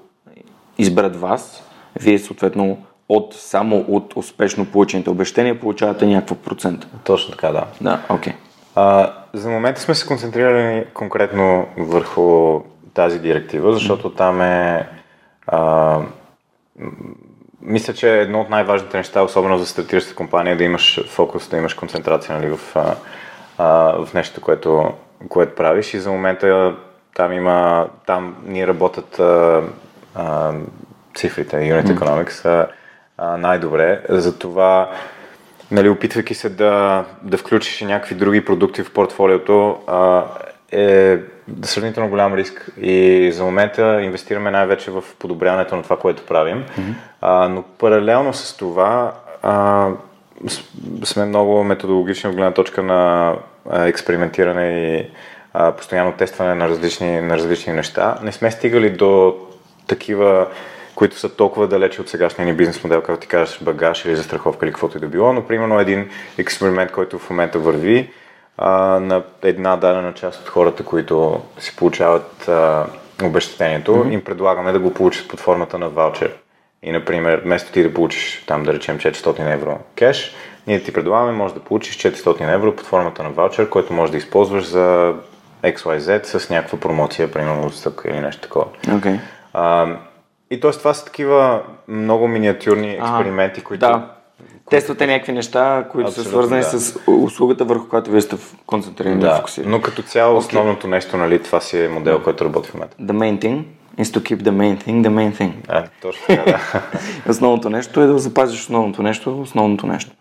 изберат вас, вие съответно от, само от успешно получените обещания получавате някаква процент. Точно така, да. Да, окей. Okay. А, за момента сме се концентрирали конкретно върху тази директива, защото там е а, мисля, че едно от най-важните неща, особено за стартираща компания, е да имаш фокус, да имаш концентрация нали, в, а, в нещо, което, което правиш. И за момента там има, там ни работят а, а, цифрите, Unit Economics а, най-добре, затова нали, опитвайки се да, да включиш някакви други продукти в портфолиото, а, е сравнително голям риск и за момента инвестираме най-вече в подобряването на това, което правим. Mm-hmm. А, но паралелно с това а, сме много методологични от гледна точка на а, експериментиране и а, постоянно тестване на различни, на различни неща. Не сме стигали до такива които са толкова далече от сегашния ни бизнес модел, както ти кажеш, багаж или застраховка или каквото и да било, но примерно един експеримент, който в момента върви а, на една дадена част от хората, които си получават а, обещетението, mm-hmm. им предлагаме да го получат под формата на ваучер. И, например, вместо ти да получиш там, да речем, 400 евро кеш, ние ти предлагаме, може да получиш 400 евро под формата на ваучер, който може да използваш за XYZ с някаква промоция, примерно стък или нещо такова. Okay. А, и т.е. това са такива много миниатюрни експерименти, които... Да. Тествате някакви неща, които Абсолютно, са свързани да. с услугата, върху която вие сте концентрирани да, фокусирани. Но като цяло okay. основното нещо, нали, това си е модел, който работи в момента. The main thing is to keep the main thing the main thing. А, точно така, да. основното нещо е да запазиш основното нещо, основното нещо.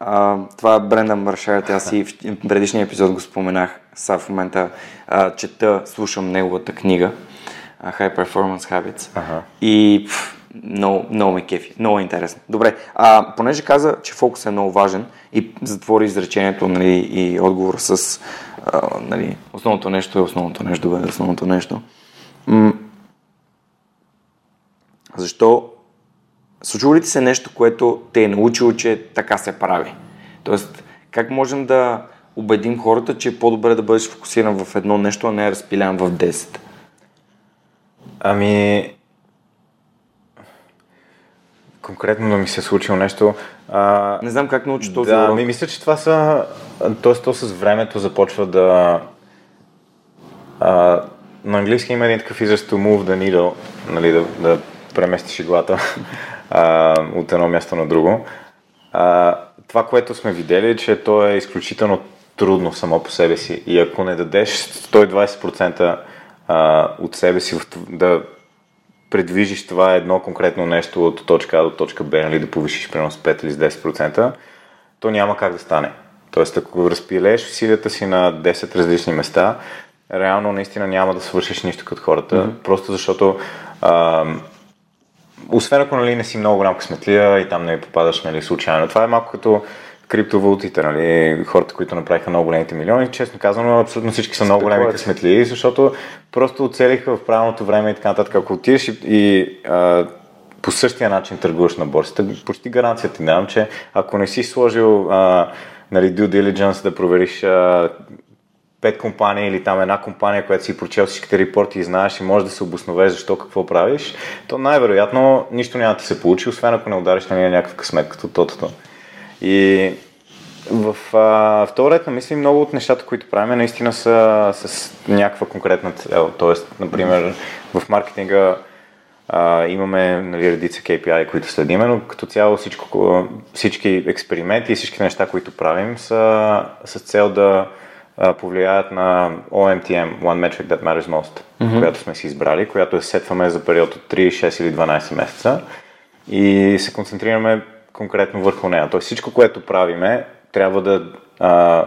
А, това е Брендан Маршарт. Аз и в предишния епизод го споменах. Сега в момента а, чета, слушам неговата книга High Performance Habits. Ага. И пф, много, много ме кефи. Много е интересно. Добре, а, понеже каза, че фокус е много важен и затвори изречението нали, и отговор с а, нали, основното нещо е основното нещо, бе, основното нещо. М- защо Случва ли ти се нещо, което те е научило, че така се прави? Тоест, как можем да убедим хората, че е по-добре да бъдеш фокусиран в едно нещо, а не разпилян в 10? Ами, конкретно да ми се е случило нещо. А, Не знам как научи този да, урок. ми мисля, че това са... Т.е. то с времето започва да... А, на английски има един такъв израз to move the needle, нали, да, да преместиш иглата а, от едно място на друго. А, това, което сме видели е, че то е изключително трудно само по себе си. И ако не дадеш 120% а, от себе си да предвижиш това едно конкретно нещо от точка А до точка Б, нали, да повишиш примерно с 5 или с 10%, то няма как да стане. Тоест, ако разпилееш усилията си на 10 различни места, реално наистина няма да свършиш нищо като хората, mm-hmm. просто защото а, освен ако нали, не си много голям късметлия и там не попадаш нали, случайно. Това е малко като криптовалутите, нали, хората, които направиха много големите милиони, честно казано, абсолютно всички са много големи късметли, защото просто оцелиха в правилното време и така нататък. Ако отидеш и, и а, по същия начин търгуваш на борсата, почти гаранция ти давам, че ако не си сложил а, нали, due diligence да провериш а, пет компании или там една компания, която си прочел всичките репорти и знаеш и можеш да се обосновеш защо какво правиш, то най-вероятно нищо няма да ти се получи, освен ако не удариш на някакъв късмет като тотото. И в, а, в този ред на мисли много от нещата, които правим, наистина са с някаква конкретна цел. Тоест, например, в маркетинга а, имаме нали, редица KPI, които следиме, но като цяло всичко, всички експерименти и всички неща, които правим, са с цел да а, повлияят на OMTM, One Metric That Matters Most, mm-hmm. която сме си избрали, която е сетваме за период от 3, 6 или 12 месеца и се концентрираме конкретно върху нея. Тоест всичко, което правиме, трябва да, а,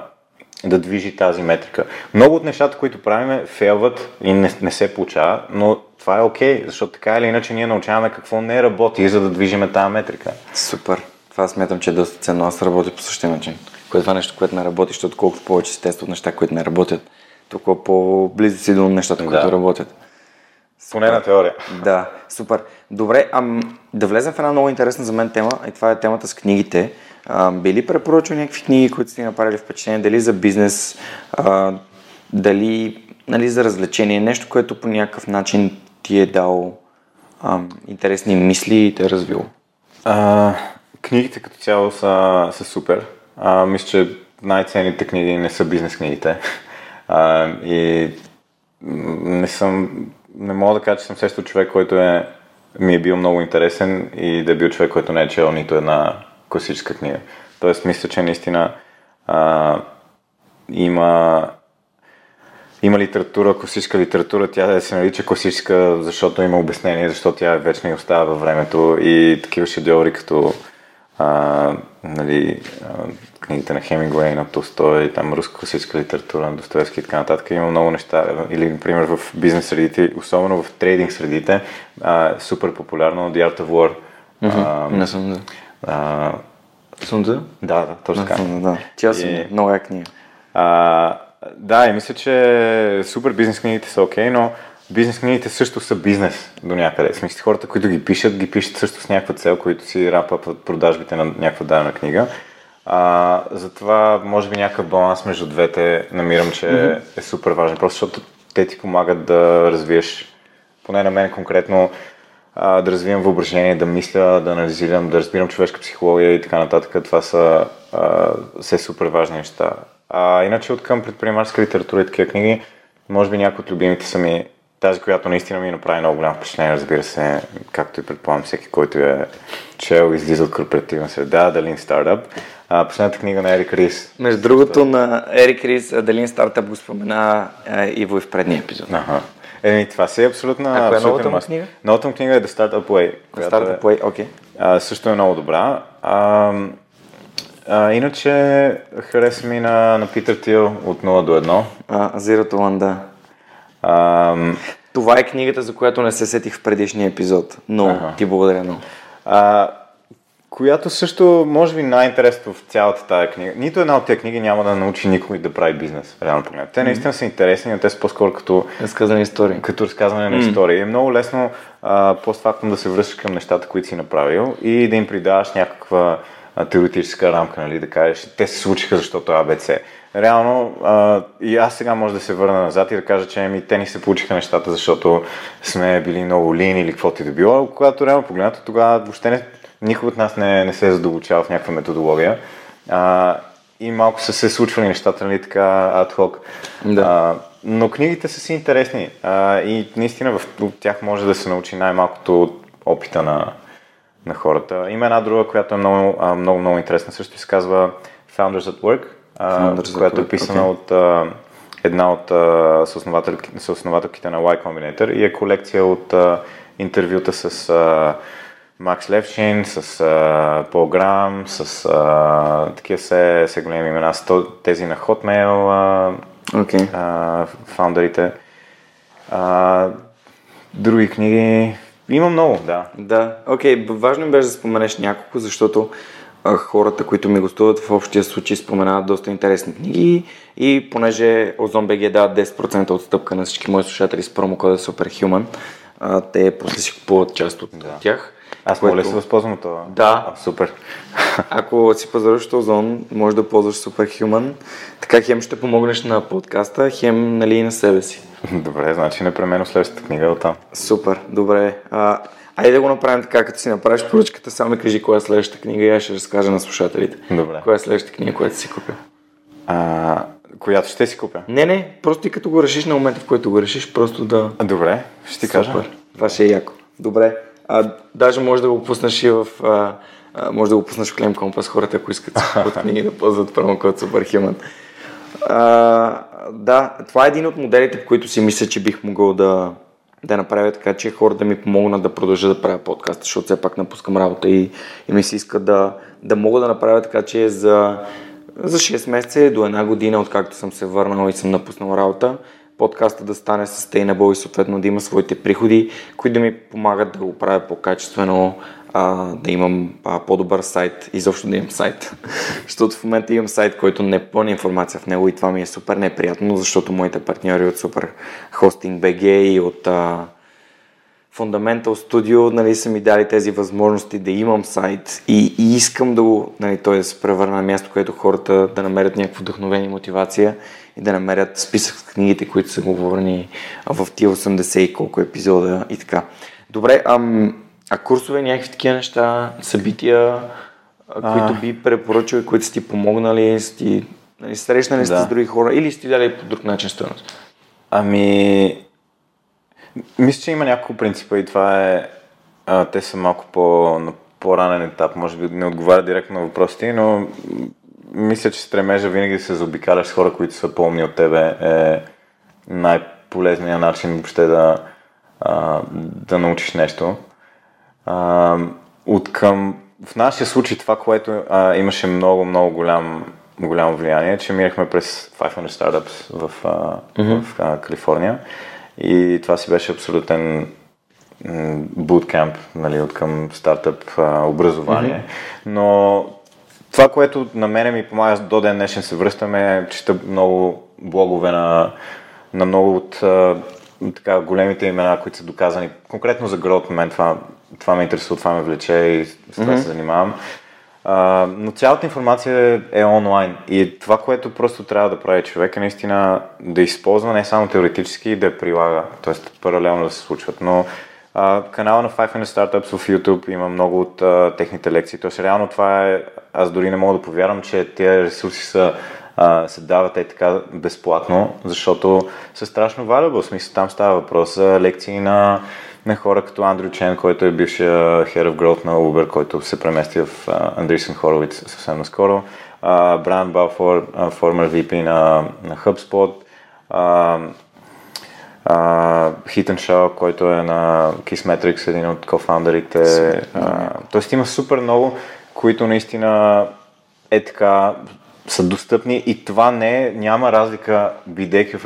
да движи тази метрика. Много от нещата, които правиме, фейлват и не, не се получава, но това е окей, okay, защото така или иначе ние научаваме какво не работи, за да движиме тази метрика. Супер. Това смятам, че е доста ценно. Аз работя по същия начин. Кое това е нещо, което не работи, защото колкото повече се тестват неща, които не работят, толкова по-близо си до нещата, които Да. работят. Поне на теория. Да, супер. Добре, ам, да влезем в една много интересна за мен тема, и това е темата с книгите. А, би ли препоръчал някакви книги, които сте направили впечатление, дали за бизнес, а, дали нали, за развлечение, нещо, което по някакъв начин ти е дал ам, интересни мисли и те е развило? А, книгите като цяло са, са супер. А, мисля, че най-ценните книги не са бизнес книгите. А, и не съм, не мога да кажа, че съм срещал човек, който е, ми е бил много интересен и да е бил човек, който не е чел нито една класическа книга. Тоест, мисля, че наистина а, има има литература, класическа литература, тя да се нарича класическа, защото има обяснение, защото тя вечна и остава във времето и такива шедьоври като а, нали, книгите на Хемингуей, на Толстой, там руска класическа литература на Достоевски и така нататък. Има много неща. Или, например, в бизнес средите, особено в трейдинг средите, а, супер популярно The Art of War. А, Не съм да. а, Съм да? да, точно така. Съм да. Чел съм И-. Много е книга. А, да, и мисля, че супер бизнес книгите са окей, но бизнес книгите също са бизнес до някъде. Смисъл, хората, които ги пишат, ги пишат също с някаква цел, които си рапъпват продажбите на някаква дадена книга. А, затова, може би, някакъв баланс между двете намирам, че mm-hmm. е супер важен. Просто защото те ти помагат да развиеш, поне на мен конкретно, а, да развивам въображение, да мисля, да анализирам, да разбирам човешка психология и така нататък. Това са а, все супер важни неща. А иначе от към предприемаческа литература и такива книги, може би някои от любимите са ми тази, която наистина ми направи много голямо впечатление, разбира се, както и предполагам всеки, който е чел, излиза от корпоративна среда, The Lean Startup. А, последната книга на Ерик Рис. Между другото, на Ерик Рис, Далин Стартъп го спомена е, Иво и в предния епизод. Ага. Еми, това си е абсолютно. А коя е новата му книга? Новата му книга е The Startup Way. която Стартъп е, Way, окей. а, също е много добра. А, А, иначе хареса ми на, на Питър Тил от 0 до 1. А, Zero to One, да. А, Това е книгата, за която не се сетих в предишния епизод. Но Ага. ти благодаря много. а, която също, може би най-интересното в цялата тая книга. Нито една от тези книги няма да научи никой да прави бизнес, реално погледнато. Те наистина са интересни, но те са по-скоро като Разказана история. като разказване на истории. Е много лесно постфактум да се връщаш към нещата, които си направил и да им придаваш някаква теоретическа рамка, нали, да кажеш, те се случиха, защото АБЦ. Реално а, и аз сега може да се върна назад и да кажа, че ми те ни се получиха нещата, защото сме били много лин или каквото и да било, когато реално погледнато тогава въобще не, никой от нас не, не се е задълбочавал в някаква методология. А, и малко са се случвали нещата, нали, така адхок. Да. А, но книгите са си интересни а, и наистина в, тях може да се научи най-малкото от опита на, на хората. Има една друга, която е много, много, много интересна, също се казва Founders at Work, а, която е писана окей. от а, една от а, съоснователки, съоснователките на Y Combinator и е колекция от а, интервюта с а, Макс Левшин, с а, Пол Грам, с а, такива все, все големи имена, с тези на Hotmail, а, Окей. а, фаундърите. А, други книги. Има много, да. Да, окей, б- важно ми беше да споменеш няколко, защото хората, които ми гостуват в общия случай споменават доста интересни книги и понеже БГ дава 10% отстъпка на всички мои слушатели с промокода Superhuman, а, те после си купуват част от да. тях. Аз което- мога ли се възползвам от това? Да. А, супер. Ако си пазаруваш Озон, може да ползваш Superhuman, така хем ще помогнеш на подкаста, хем нали, и на себе си. Добре, значи непременно следващата книга е оттам. Супер, добре. А, айде да го направим така, като си направиш поръчката, само ми кажи коя е следващата книга и аз ще разкажа на слушателите. Добре. Коя е следващата книга, която си купил? А, която ще си купя? Не, не, просто ти като го решиш на момента, в който го решиш, просто да... А, Добре, ще ти кажа. Супер. Това ще е яко. Добре. А, даже може да го пуснеш и в... А, а, може да го пуснеш в Клем Компас хората, ако искат купят книги да ползват промокод Superhuman. А, да, това е един от моделите, по които си мисля, че бих могъл да, да направя така, че хората да ми помогнат да продължа да правя подкаста, защото все пак напускам работа и, и ми се иска да, да мога да направя така, че за, за 6 месеца до една година, откакто съм се върнал и съм напуснал работа, подкаста да стане sustainable и съответно да има своите приходи, които да ми помагат да го правя по-качествено, а, да имам а, по-добър сайт, изобщо да имам сайт. защото в момента имам сайт, който не е информация в него и това ми е супер неприятно, защото моите партньори от Super Hosting BG и от а, Fundamental Studio нали, са ми дали тези възможности да имам сайт и, и искам да го, нали, той да се превърне на място, където хората да намерят някакво вдъхновение и мотивация и да намерят списък с книгите, които са говорени в тия 80 и колко епизода и така. Добре, ам, а курсове, някакви такива неща, събития, а, които би препоръчал и които са ти помогнали, са ти, нали, срещнали сте Да. с други хора или сте дали по друг начин стоеност? Ами, мисля, че има няколко принципа и това е, а, те са малко по, на по-ранен етап, може би не отговаря директно на въпросите, но мисля, че стремежа винаги да се заобикаляш с хора, които са по-умни от тебе е най-полезният начин въобще да, а, да научиш нещо. А, от към, в нашия случай това, което а, имаше много, много голям, голямо влияние, че минахме през 500 Startups в, а, mm-hmm. в а, Калифорния и това си беше абсолютен буткемп, нали, от към стартъп а, образование. Mm-hmm. Но това, което на мене ми помага до ден днешен се връщаме, чета много блогове на, на много от а, така, големите имена, които са доказани. Конкретно за Growth, мен това, това ме интересува, това ме влече и с това mm-hmm. се занимавам. А, но цялата информация е, онлайн и това, което просто трябва да прави човек е наистина да използва не само теоретически, да я прилага, т.е. паралелно да се случват, но а, канала на 500 Startups в YouTube има много от а, техните лекции, т.е. реално това е, аз дори не мога да повярвам, че тези ресурси са се дават е така безплатно, защото са страшно valuable. В смисъл там става въпрос за лекции на, на хора като Андрю Чен, който е бившия Head of Growth на Uber, който се премести в Андрисен Хоровиц съвсем наскоро. Бран Балфор, формер VP на, на HubSpot. Хитън Шоу, който е на Kissmetrics, един от кофаундерите. Тоест има супер много, които наистина е така са достъпни и това не е, няма разлика бидейки в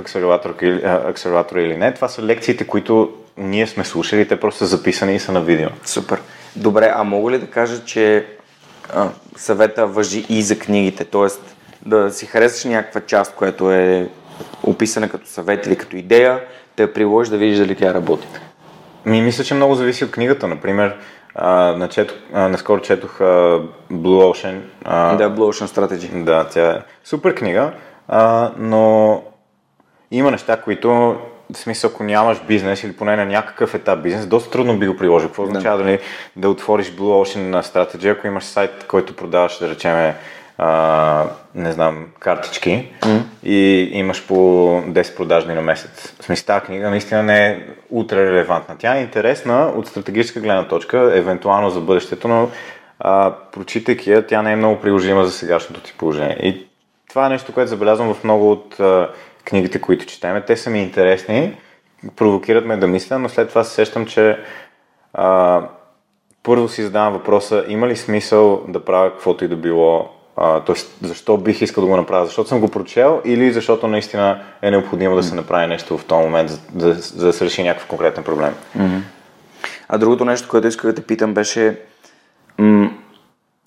акселератора или не. Това са лекциите, които ние сме слушали, те просто са записани и са на видео. Супер. Добре, а мога ли да кажа, че а, съвета въжи и за книгите? Тоест да си харесаш някаква част, която е описана като съвет или като идея, да я приложиш да видиш дали тя работи. Ми, мисля, че много зависи от книгата. Например, а, начето, а, наскоро четох а, Blue Ocean. А, да, Blue Ocean Strategy. Да, тя е супер книга, а, но има неща, които в смисъл, ако нямаш бизнес или поне на някакъв етап бизнес, доста трудно би го приложил. Какво означава да. дали да отвориш Blue Ocean на Strategy, ако имаш сайт, който продаваш, да речеме, а, не знам, картички mm. и имаш по 10 продажни на месец. В смисъл, тази книга наистина не е ултра релевантна. Тя е интересна от стратегическа гледна точка, евентуално за бъдещето, но а, прочитайки я, тя не е много приложима за сегашното ти положение. И това е нещо, което забелязвам в много от а, книгите, които четеме. Те са ми интересни, провокират ме да мисля, но след това се сещам, че а, първо си задавам въпроса, има ли смисъл да правя каквото и да било тоест, защо бих искал да го направя? Защото съм го прочел или защото наистина е необходимо да се направи нещо в този момент, за, за, за да се реши някакъв конкретен проблем? Mm-hmm. А другото нещо, което исках да те питам беше м-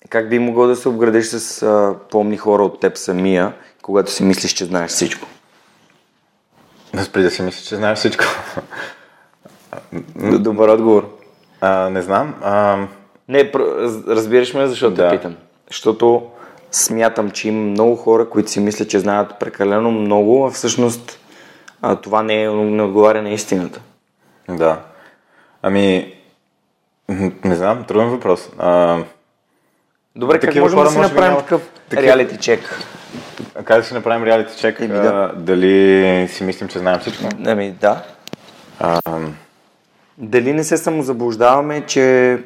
как би могъл да се обградиш с а, помни хора от теб самия, когато си мислиш, че знаеш всичко? Спри да си мислиш, че знаеш всичко. Добър отговор. А, не знам. А... Не, разбираш ме, защото да. те питам. Защото смятам, че има много хора, които си мислят, че знаят прекалено много, а всъщност а, това не, е, не отговаря на истината. Да. Ами, не знам, труден въпрос. А... Добре, как можем хора, да си направим такъв реалити чек? Как да си направим реалити чек? Еми, да. дали си мислим, че знаем всичко? Ами, да. А... Дали не се самозаблуждаваме, че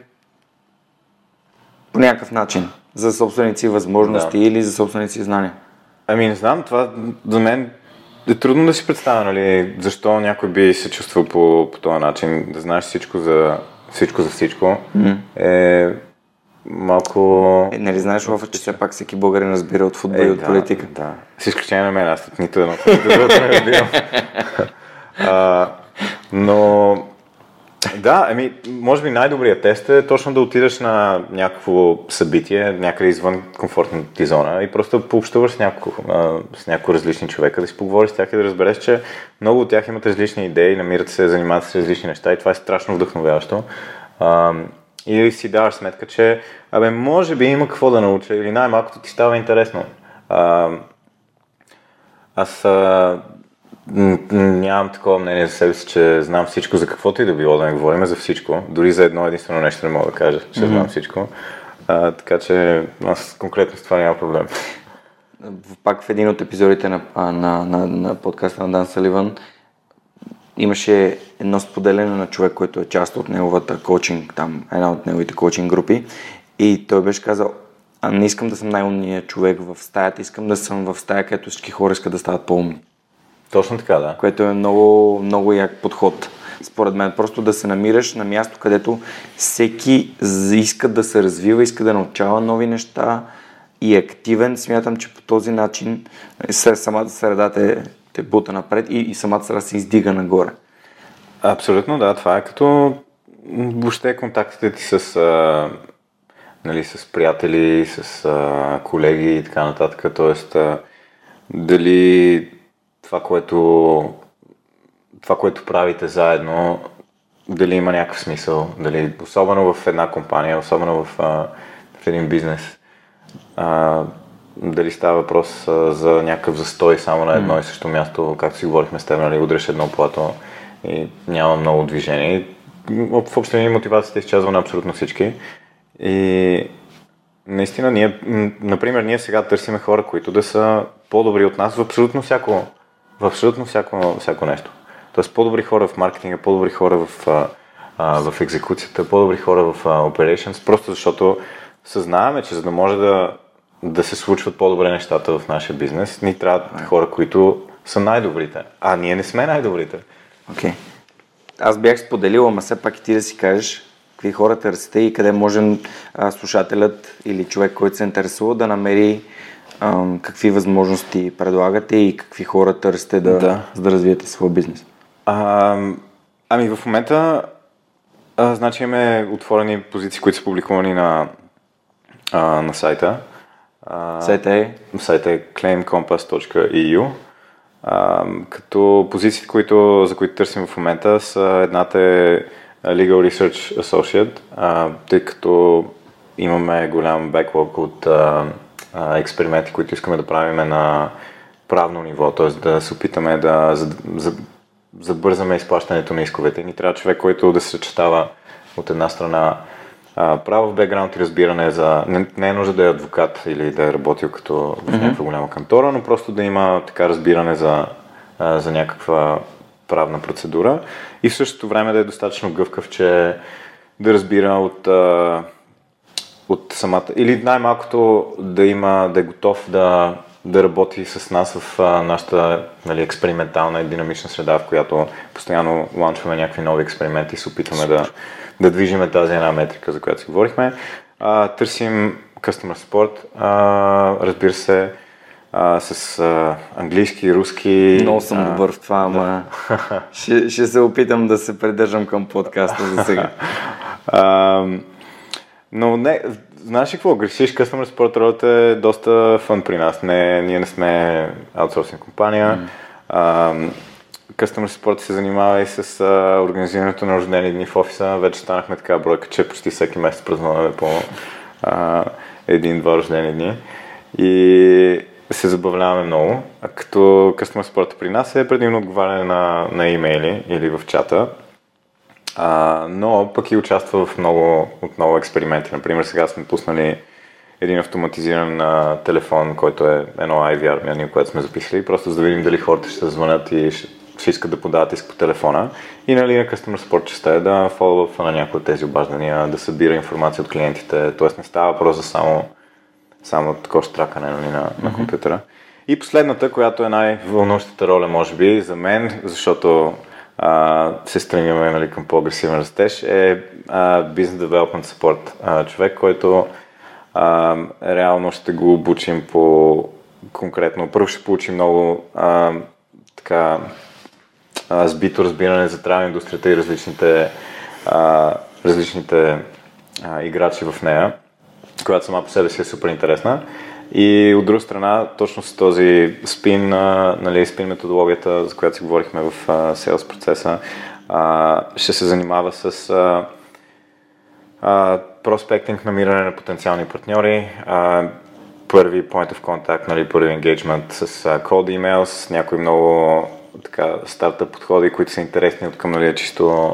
по някакъв начин за собствените си възможности да. или за собствените си знания? Ами не знам, това за мен е трудно да си представя, нали, защо някой би се чувствал по, по този начин, да знаеш всичко за всичко за всичко. Mm. Е малко... Е, нали знаеш, Лофа, че все пак всеки българин разбира от футбол е, и от да, политика. Да, с изключение на мен, аз нито едно, нито не разбирам. но да, ами, може би най-добрият тест е точно да отидеш на някакво събитие, някъде извън комфортната ти зона и просто да пообщуваш с няколко, с няколко различни човека, да си поговориш с тях и да разбереш, че много от тях имат различни идеи, намират се, занимават с различни неща и това е страшно вдъхновяващо. И си даваш сметка, че абе, може би има какво да науча или най-малкото ти става интересно. А, аз а, Нямам такова мнение за себе си, че знам всичко за каквото и да било, да не говорим за всичко. Дори за едно единствено нещо не мога да кажа, че mm-hmm. знам всичко. А, така че аз конкретно с това няма проблем. Пак в един от епизодите на, на, на, на подкаста на Дан Саливан имаше едно споделяне на човек, който е част от неговата коучинг, там една от неговите коучинг групи и той беше казал, а не искам да съм най-умният човек в стаята, искам да съм в стая, където всички хора искат да стават по-умни. Точно така, да. Което е много, много як подход. Според мен, просто да се намираш на място, където всеки иска да се развива, иска да научава нови неща и е активен. Смятам, че по този начин самата среда те, те бута напред и, и самата среда се издига нагоре. Абсолютно, да. Това е като въобще контактите ти с, а, нали, с приятели, с а, колеги и така нататък. Тоест, а, дали това, което, това, което правите заедно, дали има някакъв смисъл, дали, особено в една компания, особено в, в един бизнес, а, дали става въпрос а, за някакъв застой само на едно и също място, както си говорихме с теб, нали, удреш едно плато и няма много движение. В общи линии мотивацията изчезва на абсолютно всички. И наистина ние, например, ние сега търсиме хора, които да са по-добри от нас в абсолютно всяко в абсолютно всяко, всяко нещо. Тоест по-добри хора в маркетинга, по-добри хора в, а, в екзекуцията, по-добри хора в а, operations, просто защото съзнаваме, че за да може да, да се случват по-добре нещата в нашия бизнес, ни трябват хора, които са най-добрите. А ние не сме най-добрите. Окей. Okay. Аз бях споделил, ама все пак и ти да си кажеш какви хора търсите и къде може а, слушателят или човек, който се интересува да намери а, какви възможности предлагате и какви хора търсите да, да. За да развиете своя бизнес? А, ами в момента а, значи имаме отворени позиции, които са публикувани на, а, на сайта. Сайта е? Сайта е claimcompass.eu а, като позициите, които, за които търсим в момента са едната е Legal Research Associate, а, тъй като имаме голям беклог от а, а, експерименти, които искаме да правим на правно ниво, т.е. да се опитаме да забързаме изплащането на исковете. Ни трябва човек, който да се съчетава от една страна право в бекграунд и разбиране за... Не, не е нужда да е адвокат или да е работил като в някаква голяма кантора, но просто да има така разбиране за, за някаква правна процедура. И в същото време да е достатъчно гъвкав, че да разбира от, от самата... Или най-малкото да има, да е готов да, да работи с нас в нашата нали, експериментална и динамична среда, в която постоянно ланчваме някакви нови експерименти и се опитваме да да движиме тази една метрика, за която си говорихме. А, търсим Customer Support, а, разбира се, а, с а, английски, руски. Много съм а, добър в това, ама да. ще, ще се опитам да се придържам към подкаста за сега. а, но не, знаеш ли какво? Грешиш Customer Support ролята е доста фън при нас. Не, ние не сме аутсорсинг компания. Mm. А, Customer Support се занимава и с а, организирането на рождени дни в офиса. Вече станахме така бройка, че почти всеки месец празнуваме по а, един-два рождени дни. И се забавляваме много. А като Customer Support при нас е предимно отговаряне на, на имейли или в чата. А, но пък и участва в много, от експерименти. Например, сега сме пуснали един автоматизиран а, телефон, който е едно IVR меню, което сме записали, просто за да видим дали хората ще звънят и ще ще искат да подават иск по телефона и нали, на Customer Support частта е да фоллоуъпва на някои от тези обаждания, да събира информация от клиентите, т.е. не става въпрос за само, само такова штракане нали, на, на компютъра. И последната, която е най-вълнуващата роля, може би, за мен, защото а, се стремиме нали, към по-агресивен растеж, е а, Business Development Support. А, човек, който а, реално ще го обучим по конкретно. Първо ще получи много а, така а, сбито разбиране за трябва индустрията и различните, а, различните а, играчи в нея, която сама по себе си е супер интересна. И от друга страна, точно с този спин, а, нали, спин методологията, за която си говорихме в а, процеса, а, ще се занимава с а, а, проспектинг, намиране на потенциални партньори, а, първи point of contact, нали, първи engagement с uh, cold emails, някои много така, стартъп подходи, които са интересни от към нали, чисто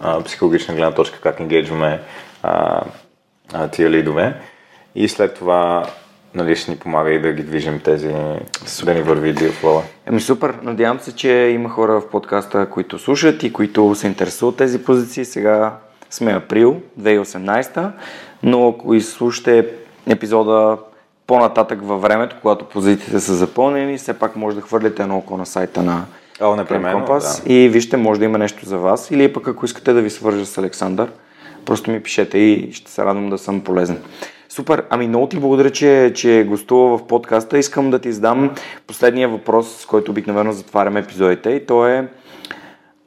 а, психологична гледна точка, как енгейджваме а, а, тия лидове. И след това нали, ще ни помага и да ги движим тези, супер. да ни върви дилфлоа. Еми супер, надявам се, че има хора в подкаста, които слушат и които се интересуват тези позиции. Сега сме април 2018, но ако изслушате епизода по-нататък във времето, когато позициите са запълнени, все пак може да хвърлите едно око на сайта на О, непременно, Компас да. и вижте, може да има нещо за вас. Или пък ако искате да ви свържа с Александър, просто ми пишете и ще се радвам да съм полезен. Супер, ами много ти благодаря, че, че гостува в подкаста. Искам да ти задам последния въпрос, с който обикновено затваряме епизодите и то е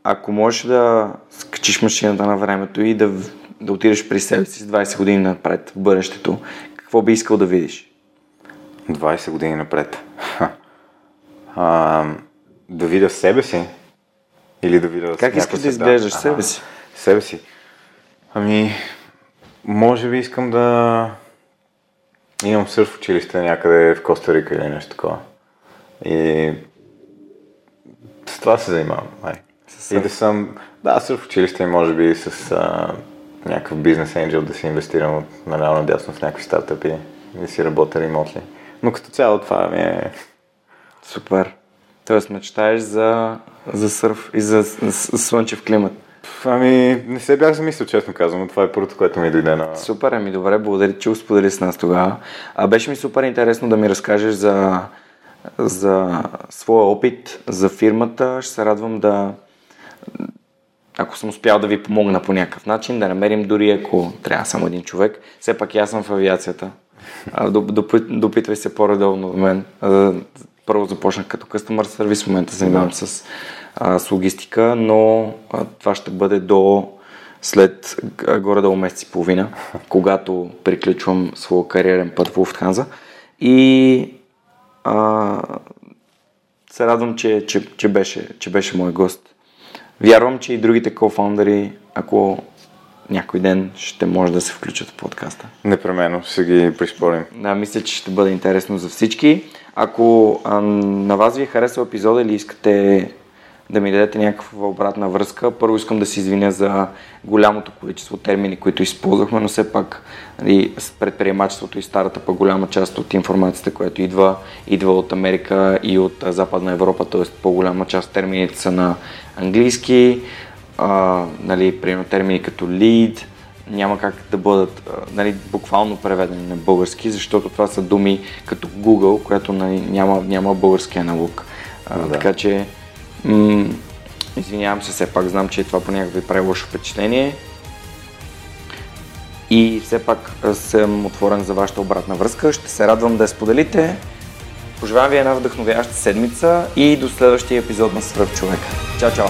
ако можеш да скачиш машината на времето и да, да отидеш при себе си с 20 години напред в бъдещето, какво би искал да видиш? 20 години напред. А, да видя себе си? Или да видя Как искаш да изглеждаш себе си? Себе си. Ами, може би искам да имам сърф училище някъде в Коста Рика или нещо такова. И с това се занимавам. Ай. И да съм, да, сърф училище и може би с а, някакъв бизнес енджел да си инвестирам от наляво надясно в някакви стартъпи и да си работя ремонтли. Но като цяло това ми е... Супер. Тоест мечтаеш за, за сърф и за слънчев климат. Ами, не се бях замислил, честно казвам, но това е първото, което ми дойде на... Супер, ами добре, благодаря, че го сподели с нас тогава. А беше ми супер интересно да ми разкажеш за, за своя опит, за фирмата. Ще се радвам да, ако съм успял да ви помогна по някакъв начин, да намерим дори ако трябва само един човек. Все пак и аз съм в авиацията. Допитвай се по-редовно от мен. Първо започнах като customer service, в момента занимавам да. с, а, с логистика, но а, това ще бъде до след горе-долу месец и половина, когато приключвам своя кариерен път в Lufthansa. И а, се радвам, че, че, че, беше, че беше мой гост. Вярвам, че и другите кофаундъри, ако някой ден ще може да се включат в подкаста. Непременно, ще ги приспорим. Да, мисля, че ще бъде интересно за всички. Ако а, на вас ви е харесал епизода или искате да ми дадете някаква обратна връзка. Първо искам да се извиня за голямото количество термини, които използвахме, но все пак нали, предприемачеството и старата па голяма част от информацията, която идва, идва от Америка и от Западна Европа, т.е. по-голяма част термините са на английски, а, нали, примерно термини като lead, няма как да бъдат нали, буквално преведени на български, защото това са думи като Google, която нали, няма, няма български аналог. Да. Така че М- извинявам се, все пак знам, че това понякога ви прави лошо впечатление. И все пак съм отворен за вашата обратна връзка. Ще се радвам да я споделите. Пожелавам ви една вдъхновяваща седмица и до следващия епизод на Свръх човека. Чао, чао!